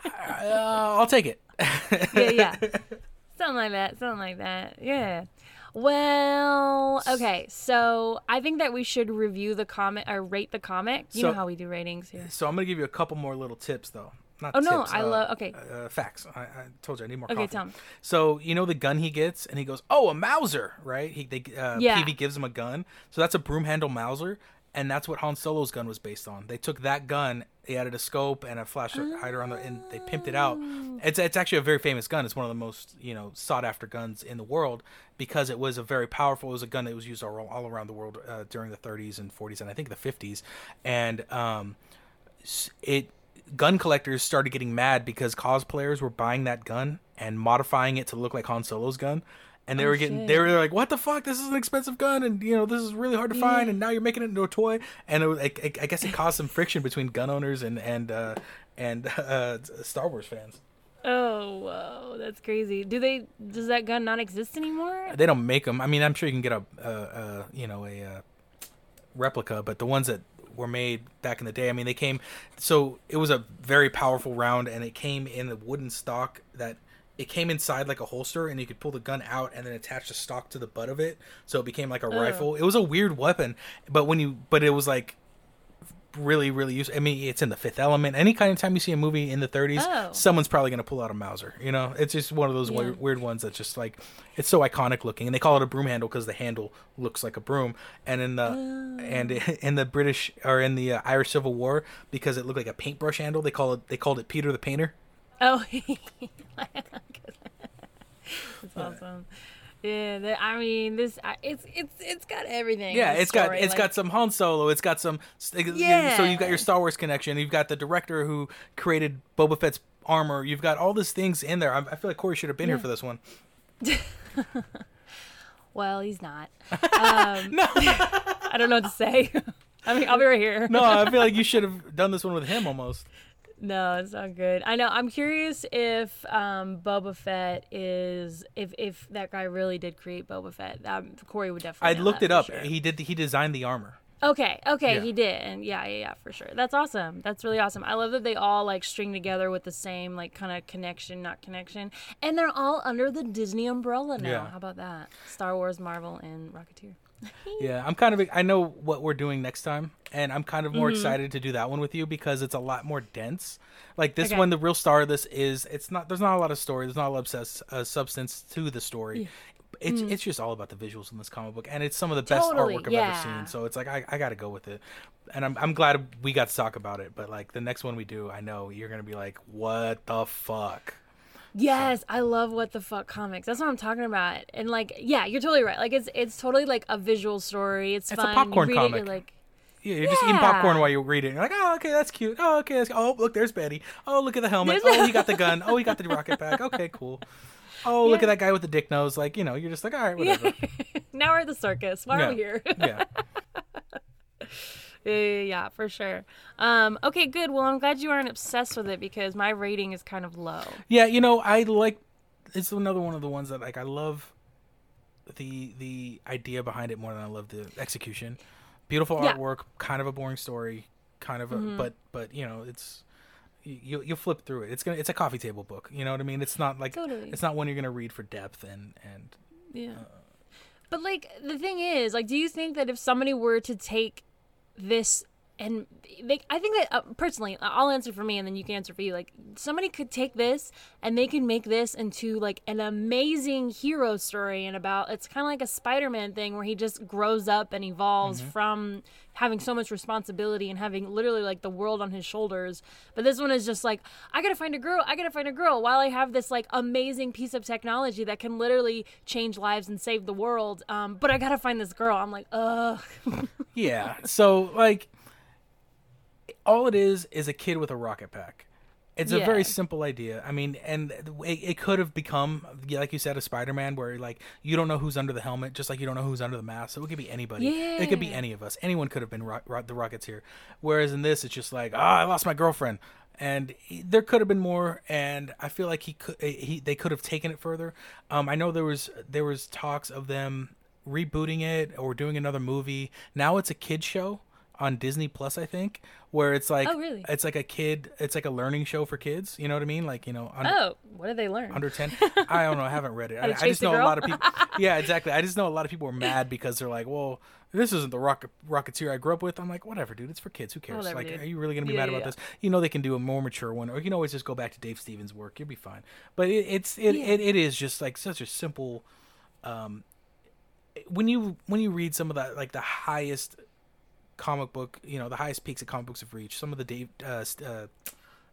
Uh, I'll take it. yeah, yeah. Something like that. Something like that. Yeah. Well, okay. So I think that we should review the comic or rate the comic. You So- know how we do ratings here. So I'm gonna give you a couple more little tips, though. Not Oh, no, I uh, love- okay. Uh, facts. I, I told you I need more. Okay, coffee. tell me. So you know the gun he gets, and he goes, "Oh, a Mauser!" Right? He they uh, Yeah. Peevy gives him a gun, so that's a broom handle Mauser, and that's what Han Solo's gun was based on. They took that gun, they added a scope and a flash hider on the, and they pimped it out. Oh. It's it's actually a very famous gun. It's one of the most you know sought after guns in the world because it was a very powerful. It was a gun that was used all, all around the world uh, during the 30s and 40s and I think the 50s, and um, it gun collectors started getting mad because cosplayers were buying that gun and modifying it to look like Han Solo's gun. And they Oh, were getting, shit. they were like, "What the fuck? This is an expensive gun, and you know this is really hard to find, and now you're making it into a toy." And it was, I, I I guess it caused some friction between gun owners and and uh, and uh, Star Wars fans. Oh, whoa, that's crazy. Do they? Does that gun not exist anymore? They don't make them. I mean, I'm sure you can get a, a, a you know a, uh replica, but the ones that were made back in the day, I mean, they came. So it was a very powerful round, and it came in the wooden stock that it came inside like a holster, and you could pull the gun out and then attach the stock to the butt of it, so it became like a oh. rifle. It was a weird weapon, but when you, but it was like really really useful. I mean, it's in the Fifth Element. Any kind of time you see a movie in the 30s, Oh. someone's probably gonna pull out a Mauser. You know, it's just one of those Yeah. weird, weird ones that's just like it's so iconic looking, and they call it a broom handle because the handle looks like a broom. And in the and in the British or in the uh, Irish Civil War, because it looked like a paintbrush handle, they call it they called it Peter the Painter. Oh, that's awesome. Yeah, the, I mean, this I- it's it's it's got everything. Yeah, it's got story, it's like- got some Han Solo. It's got some. Yeah. So you've got your Star Wars connection. You've got the director who created Boba Fett's armor. You've got all these things in there. I, I feel like Corey should have been here for this one. Well, he's not. Um, I don't know what to say. I mean, I'll be right here. No, I feel like you should have done this one with him almost. No, it's not good. I know. I'm curious if um, Boba Fett is if if that guy really did create Boba Fett. Um, Corey would definitely. I looked it up. sure. He did. He designed the armor. Okay, okay, Yeah. he did, and yeah, yeah, yeah, for sure. That's awesome. That's really awesome. I love that they all like string together with the same like kind of connection, not connection, and they're all under the Disney umbrella now. Yeah. How about that? Star Wars, Marvel, and Rocketeer. Yeah, I'm kind of. I know what we're doing next time, and I'm kind of more Mm-hmm. excited to do that one with you because it's a lot more dense. Like this Okay. one, the real star of this is it's not. There's not a lot of story. There's not a lot of uh, substance to the story. It's it's just all about the visuals in this comic book, and it's some of the best Mm. Totally, artwork I've yeah. ever seen. So it's like I, I got to go with it, and I'm I'm glad we got to talk about it. But like the next one we do, I know you're gonna be like, what the fuck. Yes, I love what the fuck comics. That's what I'm talking about. And like, yeah, you're totally right. Like, it's it's totally like a visual story. It's, It's a fun. popcorn you read comic. It, you're like, Yeah, you're just eating popcorn while you read it. You're like, oh, okay, that's cute. Oh, okay, that's, oh, look, there's Betty. Oh, look at the helmet. There's- Oh, he got the gun. Oh, he got the rocket pack. Okay, cool. Oh, look at that guy with the dick nose. Like, you know, you're just like, all right, whatever. now we're at the circus. Why are we here? yeah. yeah, yeah, for sure. Um, okay, good. Well, I'm glad you aren't obsessed with it because my rating is kind of low. Yeah, you know, I like. It's another one of the ones that like I love. The the idea behind it more than I love the execution. Beautiful Yeah. Mm-hmm. artwork, kind of a boring story, kind of a but but you know it's you you'll flip through it. It's gonna it's a coffee table book. You know what I mean? It's not like Totally. it's not one you're gonna read for depth and and Yeah. But like the thing is, like, do you think that if somebody were to take this and they, I think that uh, personally, I'll answer for me, and then you can answer for you. Like, somebody could take this and they can make this into like an amazing hero story, and about it's kind of like a Spider-Man thing where he just grows up and evolves from having so much responsibility and having literally like the world on his shoulders. But this one is just like, I gotta find a girl, I gotta find a girl, while I have this like amazing piece of technology that can literally change lives and save the world. Um, but I gotta find this girl. I'm like, ugh. Yeah. So like all it is is a kid with a rocket pack. It's a very simple idea. I mean, and it, it could have become, like you said, a Spider-Man, where like you don't know who's under the helmet, just like you don't know who's under the mask. So it could be anybody. Yeah. It could be any of us. Anyone could have been ro- ro- the Rocketeer. Whereas in this, it's just like, ah, I lost my girlfriend, and he- there could have been more. And I feel like he could, he they could have taken it further. Um, I know there was there was talks of them rebooting it or doing another movie. Now it's a kid show on Disney Plus, I think, where it's like Oh, really? it's like a kid, it's like a learning show for kids. You know what I mean? Like you know, under, Oh, what do they learn? under ten. I don't know. I haven't read it. I, I just know a lot of people. Yeah, exactly. I just know a lot of people are mad because they're like, well. This isn't the rocket Rocketeer I grew up with. I'm like, whatever, dude. It's for kids. Who cares? Whatever, like, dude. are you really gonna be Yeah, mad yeah, about yeah. this? You know, they can do a more mature one, or you can always just go back to Dave Stevens' work. You'll be fine. But it, it's it, it, it is just like such a simple. Um, when you when you read some of that like the highest comic book, you know, the highest peaks that comic books have reached. Some of the Dave, uh, uh,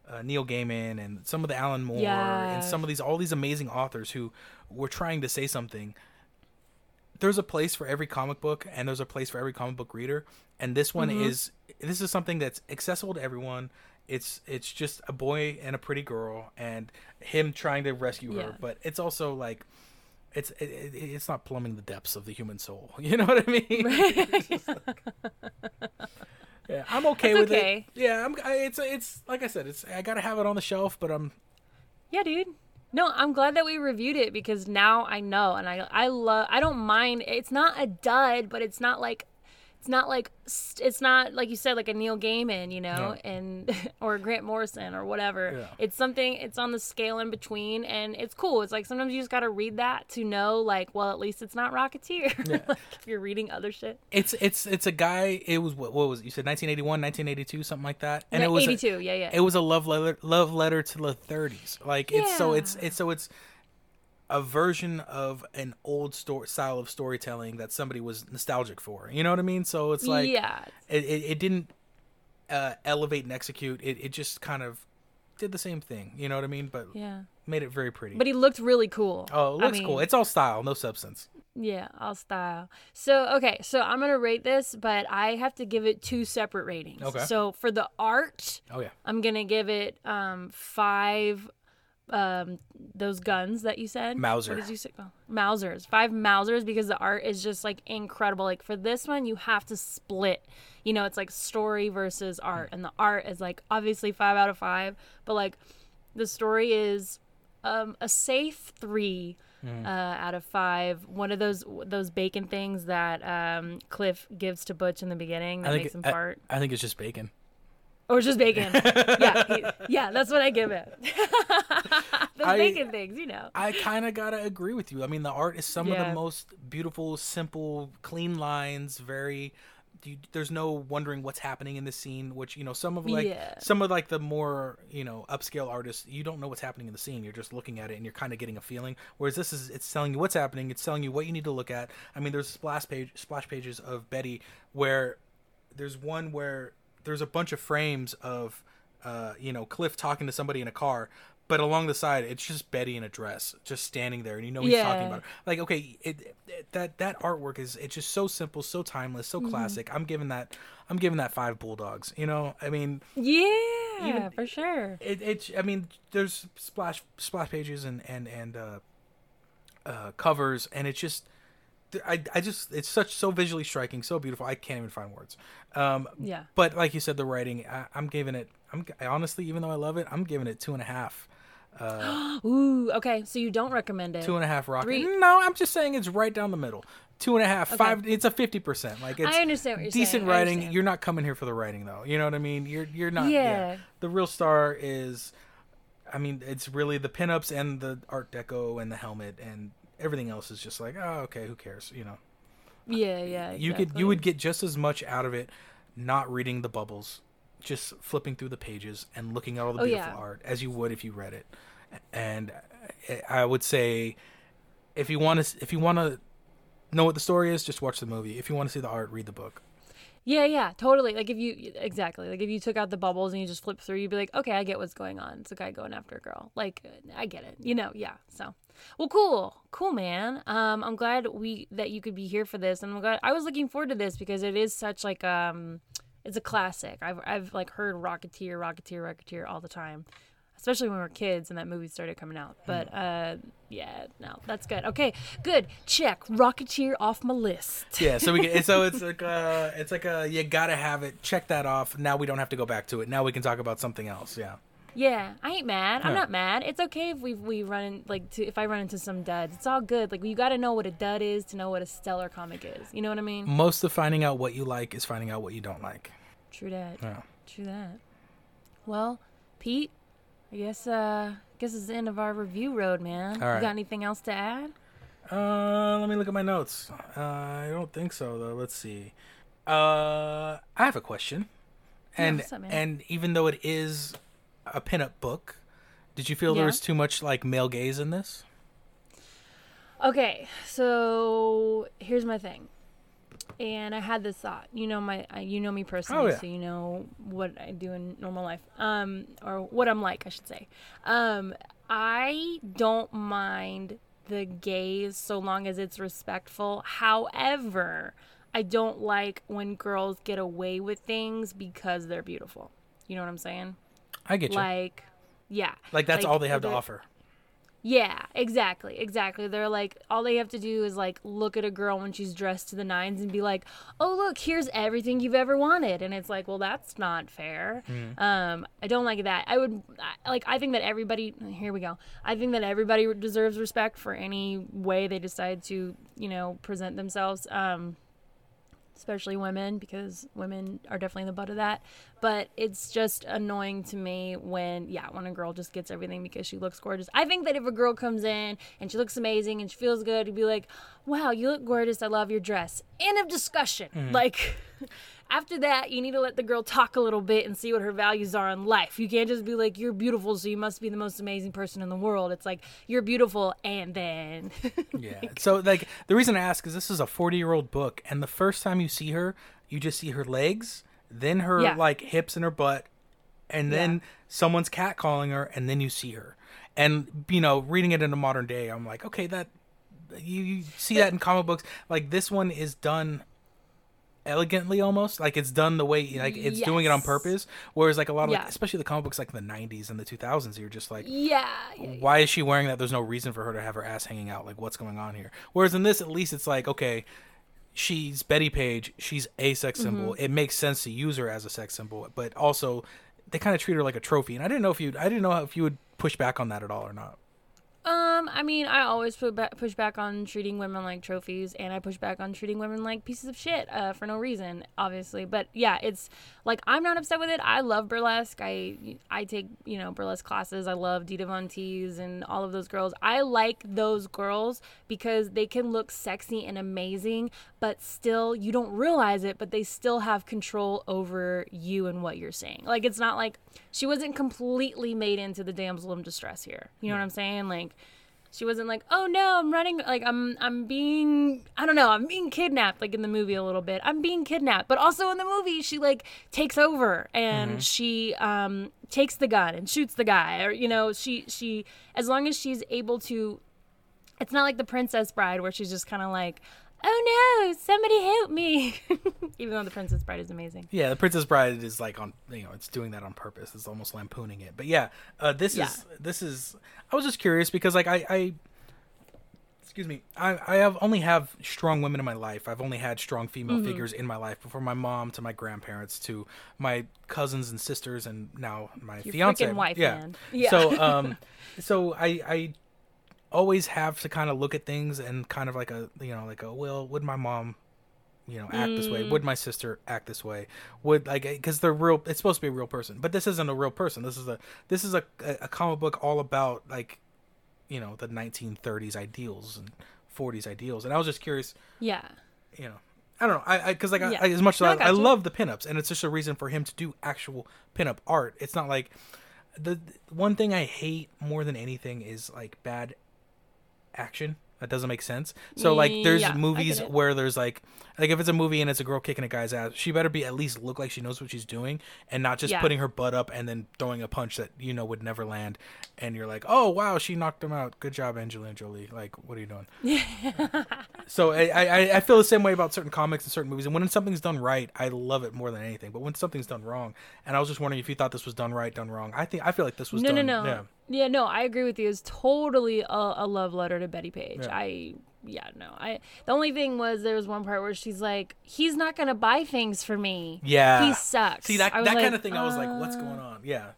uh, Neil Gaiman, and some of the Alan Moore, Yeah. and some of these all these amazing authors who were trying to say something. There's a place for every comic book, and there's a place for every comic book reader. And this one Mm-hmm. is this is something that's accessible to everyone. It's it's just a boy and a pretty girl, and him trying to rescue Yeah. her. But it's also like it's it, it, it's not plumbing the depths of the human soul. You know what I mean? Just like- yeah, I'm okay That's with okay. it. Yeah, I'm. I, it's it's like I said, it's I gotta have it on the shelf, but I'm Yeah, dude. No, I'm glad that we reviewed it because now I know, and I I love. I don't mind. It's not a dud, but it's not like. It's not like it's not like you said like a Neil Gaiman, you know, No. and or Grant Morrison or whatever. Yeah. It's something. It's on the scale in between, and it's cool. It's like sometimes you just got to read that to know, like, well, at least it's not Rocketeer. like if you're reading other shit. it's it's it's a guy. It was what, what was it? you said 1981, 1982, something like that, and No, it was a- yeah, yeah. It was a love letter love letter to the 30s. Like it's so it's it's so it's a version of an old story style of storytelling that somebody was nostalgic for. You know what I mean? So it's like yeah, it, it, it didn't uh, elevate and execute. It it just kind of did the same thing. You know what I mean? But yeah. made it very pretty. But he looked really cool. oh, it I looks cool. It's all style, no substance. Yeah, all style. So, okay, so I'm going to rate this, but I have to give it two separate ratings. Okay. So, for the art, Oh yeah. I'm going to give it um 5 um those guns that you said. Mauser. What did you say? Oh, Mausers. Five Mausers because the art is just like incredible. Like for this one, you have to split. You know, it's like story versus art, and the art is like obviously five out of five, but like the story is um a safe three. Hmm. Uh, out of five, one of those those bacon things that um, Cliff gives to Butch in the beginning that think makes him I, fart. I think it's just bacon. Or just bacon. yeah, he- yeah, that's what I give it. the I- bacon things, you know. I kind of gotta agree with you. I mean, the art is some of the most beautiful, simple, clean lines. Very, you, there's no wondering what's happening in the scene. Which you know, some of like Yeah. some of like the more you know upscale artists, you don't know what's happening in the scene. You're just looking at it and you're kind of getting a feeling. Whereas this is, it's telling you what's happening. It's telling you what you need to look at. I mean, there's splash page, splash pages of Betty where there's one where there's a bunch of frames of uh, you know Cliff talking to somebody in a car, but along the side it's just Betty in a dress, just standing there, and you know he's talking about her. like okay, it, it that that artwork is it's just so simple, so timeless, Mm-hmm. so classic. I'm giving that I'm giving that five bulldogs. You know, I mean Yeah, Even- for sure. it, it I mean there's splash splash pages and and and uh, uh, covers, and it's just. I, I just it's such so visually striking so beautiful I can't even find words um, Yeah. but like you said, the writing, I, I'm giving it. I'm I honestly, even though I love it, I'm giving it two and a half. Uh, Ooh, okay. So you don't recommend it. Two and a half rocket. Three- No, I'm just saying it's right down the middle. Two and a half, five. It's a fifty percent. Like it's I understand what you're decent saying. Writing. You're not coming here for the writing, though. You know what I mean? You're you're not. Yeah. The real star is, I mean, it's really the pinups and the Art Deco and the helmet and everything else is just like, oh, okay, who cares? You know. Yeah, yeah. you could you would get just as much out of it not reading the bubbles just flipping through the pages and looking at all the Oh, beautiful yeah. art as you would if you read it and I- i would say if you want to if you want to know what the story is just watch the movie if you want to see the art read the book Yeah, yeah, totally. Like if you exactly like if you took out the bubbles and you just flip through, you'd be like, okay, I get what's going on. It's a guy going after a girl. Like I get it. You know, yeah. So, well, cool, cool, man. Um, I'm glad we that you could be here for this, and I'm glad I was looking forward to this because it is such like um, it's a classic. I've I've like heard Rocketeer, Rocketeer, Rocketeer all the time. Especially when we were kids and that movie started coming out. But uh, yeah, no, that's good. Okay, good. Check Rocketeer off my list. yeah so we get so it's like uh it's like a you gotta have it check that off now we don't have to go back to it now we can talk about something else yeah Yeah, I ain't mad. I'm Yeah. not mad. It's okay if we we run in, like to, if I run into some duds. It's all good. Like you got to know what a dud is to know what a stellar comic is. You know what I mean? most of finding out what you like is finding out what you don't like True that. yeah True that. Well, Pete, I guess uh guess it's the end of our review road, man. All You got anything else to add? Uh, let me look at my notes. Uh, I don't think so though. Let's see. Uh, I have a question, and what's up, and even though it is a pinup book, did you feel there was too much like male gaze in this? Okay, so here's my thing. And I had this thought. You know my, uh, you know me personally, Oh, yeah. so you know what I do in normal life, um, or what I'm like, I should say. Um, I don't mind the gaze so long as it's respectful. However, I don't like when girls get away with things because they're beautiful. You know what I'm saying? I get you. Like, yeah. Like, that's all they have to offer. Yeah, exactly, exactly. They're like, all they have to do is like look at a girl when she's dressed to the nines and be like, "Oh, look, here's everything you've ever wanted," and it's like, well, that's not fair. Um, I don't like that. I would I- like. I think that everybody. Here we go. I think that everybody deserves respect for any way they decide to, you know, present themselves. Um, especially women because women are definitely the butt of that. But it's just annoying to me when yeah when a girl just gets everything because she looks gorgeous. I think that if a girl comes in and she looks amazing and she feels good to be like wow you look gorgeous. I love your dress. End of discussion. Mm. Like after that you need to let the girl talk a little bit and see what her values are in life you can't just be like you're beautiful so you must be the most amazing person in the world it's like you're beautiful and then Yeah. so like the reason I ask is this is a 40 year old book, and the first time you see her, you just see her legs, then her Yeah. like hips and her butt, and then Yeah. someone's catcalling her, and then you see her. And you know, reading it in a modern day, I'm like, okay, that you, you see that in comic books. Like this one is done elegantly almost like it's done the way like it's doing it on purpose. Whereas like a lot of like, especially the comic books like the 90s and the 2000s you're just like Yeah. yeah, yeah. why is she wearing that? There's no reason for her to have her ass hanging out. Like what's going on here? Whereas in this at least it's like okay she's bettie page. She's a sex Mm-hmm. symbol. It makes sense to use her as a sex symbol but also they kind of treat her like a trophy. And i didn't know if you i didn't know if you would push back on that at all or not Um, I mean, I always push back on treating women like trophies, and I push back on treating women like pieces of shit uh, for no reason, obviously. But yeah, it's like I'm not upset with it. I love burlesque. I I take you know burlesque classes. I love Dita Von Teese and all of those girls. I like those girls because they can look sexy and amazing, but still you don't realize it, but they still have control over you and what you're saying. Like it's not like she wasn't completely made into the damsel in distress here. You know what I'm saying? Like she wasn't like, "Oh no, I'm running like I'm I'm being I don't know, I'm being kidnapped like in the movie a little bit. I'm being kidnapped." But also in the movie she like takes over and she um takes the gun and shoots the guy or you know, she she as long as she's able to it's not like the Princess Bride where she's just kind of like, "Oh no, somebody help me." Even though the Princess Bride is amazing. Yeah, the Princess Bride is like on you know it's doing that on purpose. It's almost lampooning it. But yeah, uh, this Yeah. is this is. I was just curious because like I, I excuse me, I I have only have strong women in my life. I've only had strong female Mm-hmm. figures in my life, from my mom to my grandparents to my cousins and sisters, and now my Your fiance. wife, yeah. man. Yeah. So um, so I I always have to kind of look at things and kind of like a you know like a well would my mom you know act this Mm. way would my sister act this way? Would like because they're real it's supposed to be a real person. But this isn't a real person. This is a this is a, a, comic book all about like you know the 1930s ideals and 40s ideals. And i was just curious Yeah. you know i don't know. I because like Yeah. I, as much No, I as I, I love the pinups and it's just a reason for him to do actual pinup art. It's not like the the one thing i hate more than anything is like bad action. That doesn't make sense. So like there's Yeah, movies where there's like like if it's a movie and it's a girl kicking a guy's ass she better be at least look like she knows what she's doing and not just Yeah. putting her butt up and then throwing a punch that you know would never land. And you're like oh wow she knocked him out. Good job angelina jolie. Like what are you doing so I, I I feel the same way about certain comics and certain movies. And when something's done right, I love it more than anything. But when something's done wrong, and I was just wondering if you thought this was done right, done wrong. I think I feel like this was no, done. no, no. Yeah. Yeah. no, I agree with you. It's totally a, a love letter to Bettie Page. Yeah. I, yeah, no. I. The only thing was there was one part where she's like, "He's not gonna buy things for me. Yeah. he sucks." See that that kind of thing. I was like, what's uh, going on? Yeah.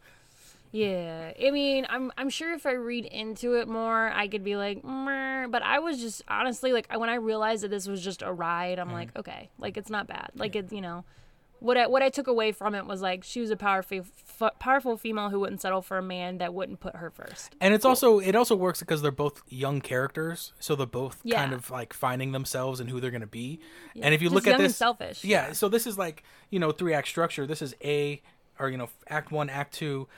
Yeah, I mean, I'm I'm sure if I read into it more, I could be like, "Meh," but I was just honestly like when I realized that this was just a ride, Mm-hmm. I'm like, okay, like it's not bad. Like it's you know, what I what I took away from it was like she was a powerful f- powerful female who wouldn't settle for a man that wouldn't put her first. And it's also it also works because they're both young characters, so they're both kind of like finding themselves and who they're gonna be. And if you Just look at this, selfish, yeah, yeah. So this is like you know three act structure. This is a or you know Act One, Act Two,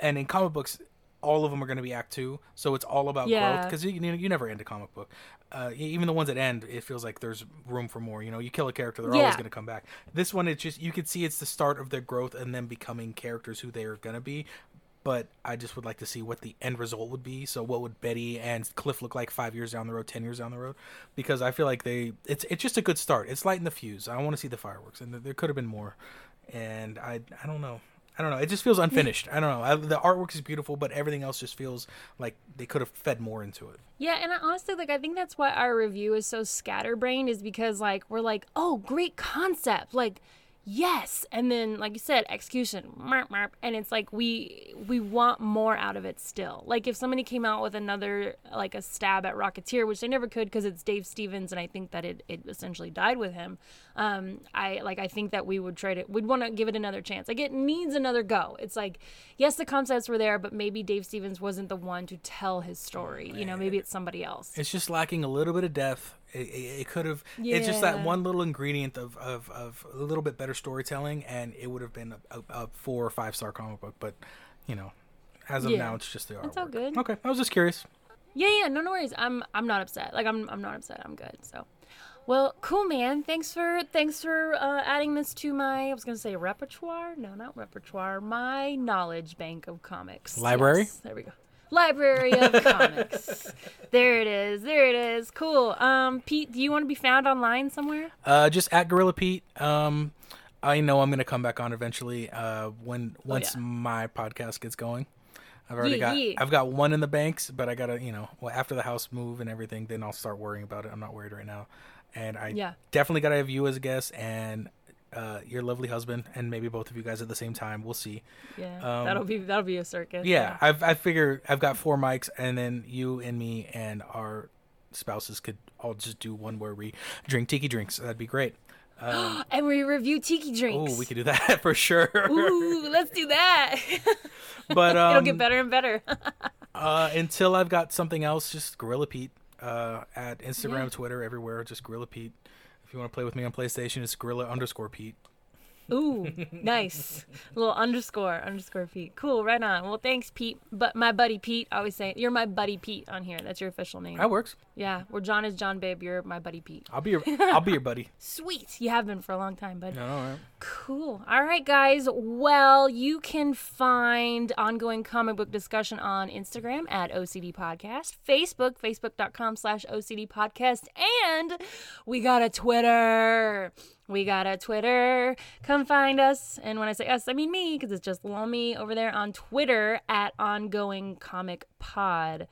and in comic books, all of them are gonna be Act Two. So it's all about growth because you, you know you never end a comic book. Uh, even the ones that end, it feels like there's room for more. You know, you kill a character, they're always going to come back. This one, it's just you can see it's the start of their growth and them becoming characters who they are going to be. But I just would like to see what the end result would be. So, what would Betty and Cliff look like five years down the road, ten years down the road? Because I feel like they, it's it's just a good start. It's lighting the fuse. I want to see the fireworks, and there could have been more. And I, I don't know. I don't know. It just feels unfinished. I don't know. I, the artwork is beautiful, but everything else just feels like they could have fed more into it. Yeah, and I honestly like I think that's why our review is so scatterbrained is because like we're like, oh, great concept, like yes, and then like you said, execution, and it's like we we want more out of it still. Like if somebody came out with another like a stab at Rocketeer, which they never could because it's Dave Stevens, and I think that it it essentially died with him. Um, I like I think that we would try to we'd want to give it another chance. Like it needs another go. It's like yes, the concepts were there, but maybe Dave Stevens wasn't the one to tell his story. You know, maybe it's somebody else. It's just lacking a little bit of depth. It, it, it could have. It's just that one little ingredient of, of, of a little bit better storytelling, and it would have been a, a, a four or five star comic book. But you know, as of Yeah. now, it's just the artwork. It's all good. Okay, I was just curious. Yeah, yeah, no, no worries. I'm I'm not upset. Like I'm I'm not upset. I'm good. So, well, cool, man. Thanks for thanks for uh, adding this to my I was gonna say repertoire. No, not repertoire. My knowledge bank of comics. Library? Yes, there we go. Library of Comics. there it is. There it is. Cool. Um, Pete, do you want to be found online somewhere? Uh, just at Gorilla Pete. Um, I know I'm gonna come back on eventually. Uh, when once yeah. my podcast gets going. I've already Yeah, got yeah. I've got one in the banks, but I gotta you know well after the house move and everything, then I'll start worrying about it. I'm not worried right now, and I Yeah. definitely gotta have you as a guest and uh, your lovely husband, and maybe both of you guys at the same time. We'll see. Yeah, Um, that'll be that'll be a circus. Yeah, I've I figure I've got four mics, and then you and me and our spouses could all just do one where we drink tiki drinks. That'd be great. Um, and we review tiki drinks. oh, we could do that for sure. Ooh, let's do that. but um, It'll get better and better. Uh, until I've got something else, just Gorilla Pete uh, at Instagram, Yeah. Twitter, everywhere. Just Gorilla Pete. If you want to play with me on PlayStation, it's Gorilla underscore Pete. Ooh, nice. A little underscore underscore Pete. Cool, right on. Well, thanks, Pete. But my buddy Pete. I always say you're my buddy Pete on here. That's your official name. That works. Yeah, where John is John Babe. You're my buddy Pete. I'll be your I'll be your buddy. Sweet. You have been for a long time, bud. No, all right. Cool. All right, guys. Well, you can find ongoing comic book discussion on Instagram at OCD Podcast, Facebook, facebook.com slash OCD Podcast, and we got a Twitter. We got a Twitter. Come find us. And when I say us, I mean me, because it's just me over there on Twitter at ongoing comic pod.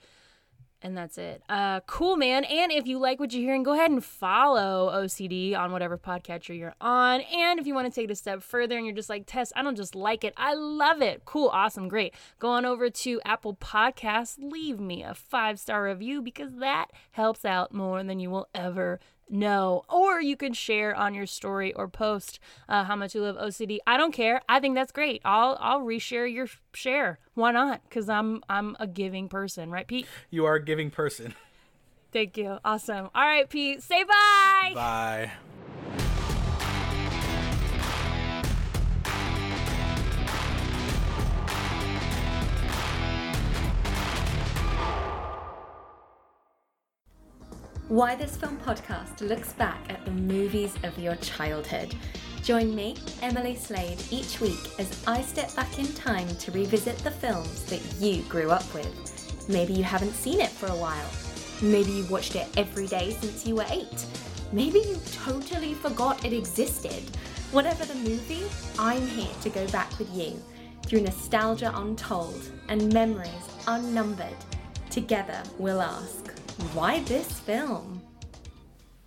And that's it. Uh, cool, man. And if you like what you're hearing, go ahead and follow OCD on whatever podcatcher you're on. And if you want to take it a step further and you're just like, Tess, I don't just like it, I love it. Cool, awesome, great. Go on over to Apple Podcasts, leave me a five star review because that helps out more than you will ever know. Or you can share on your story or post uh, how much you love OCD. I don't care. I think that's great. I'll I'll reshare your share. Why not? Because I'm I'm a giving person, right, Pete? You are a giving person. Thank you. Awesome. All right, Pete. Say bye. Bye. Why This Film podcast looks back at the movies of your childhood. Join me, Emily Slade, each week as I step back in time to revisit the films that you grew up with. Maybe you haven't seen it for a while. Maybe you watched it every day since you were eight. Maybe you totally forgot it existed. Whatever the movie, I'm here to go back with you through nostalgia untold and memories unnumbered. Together, we'll ask, why this film?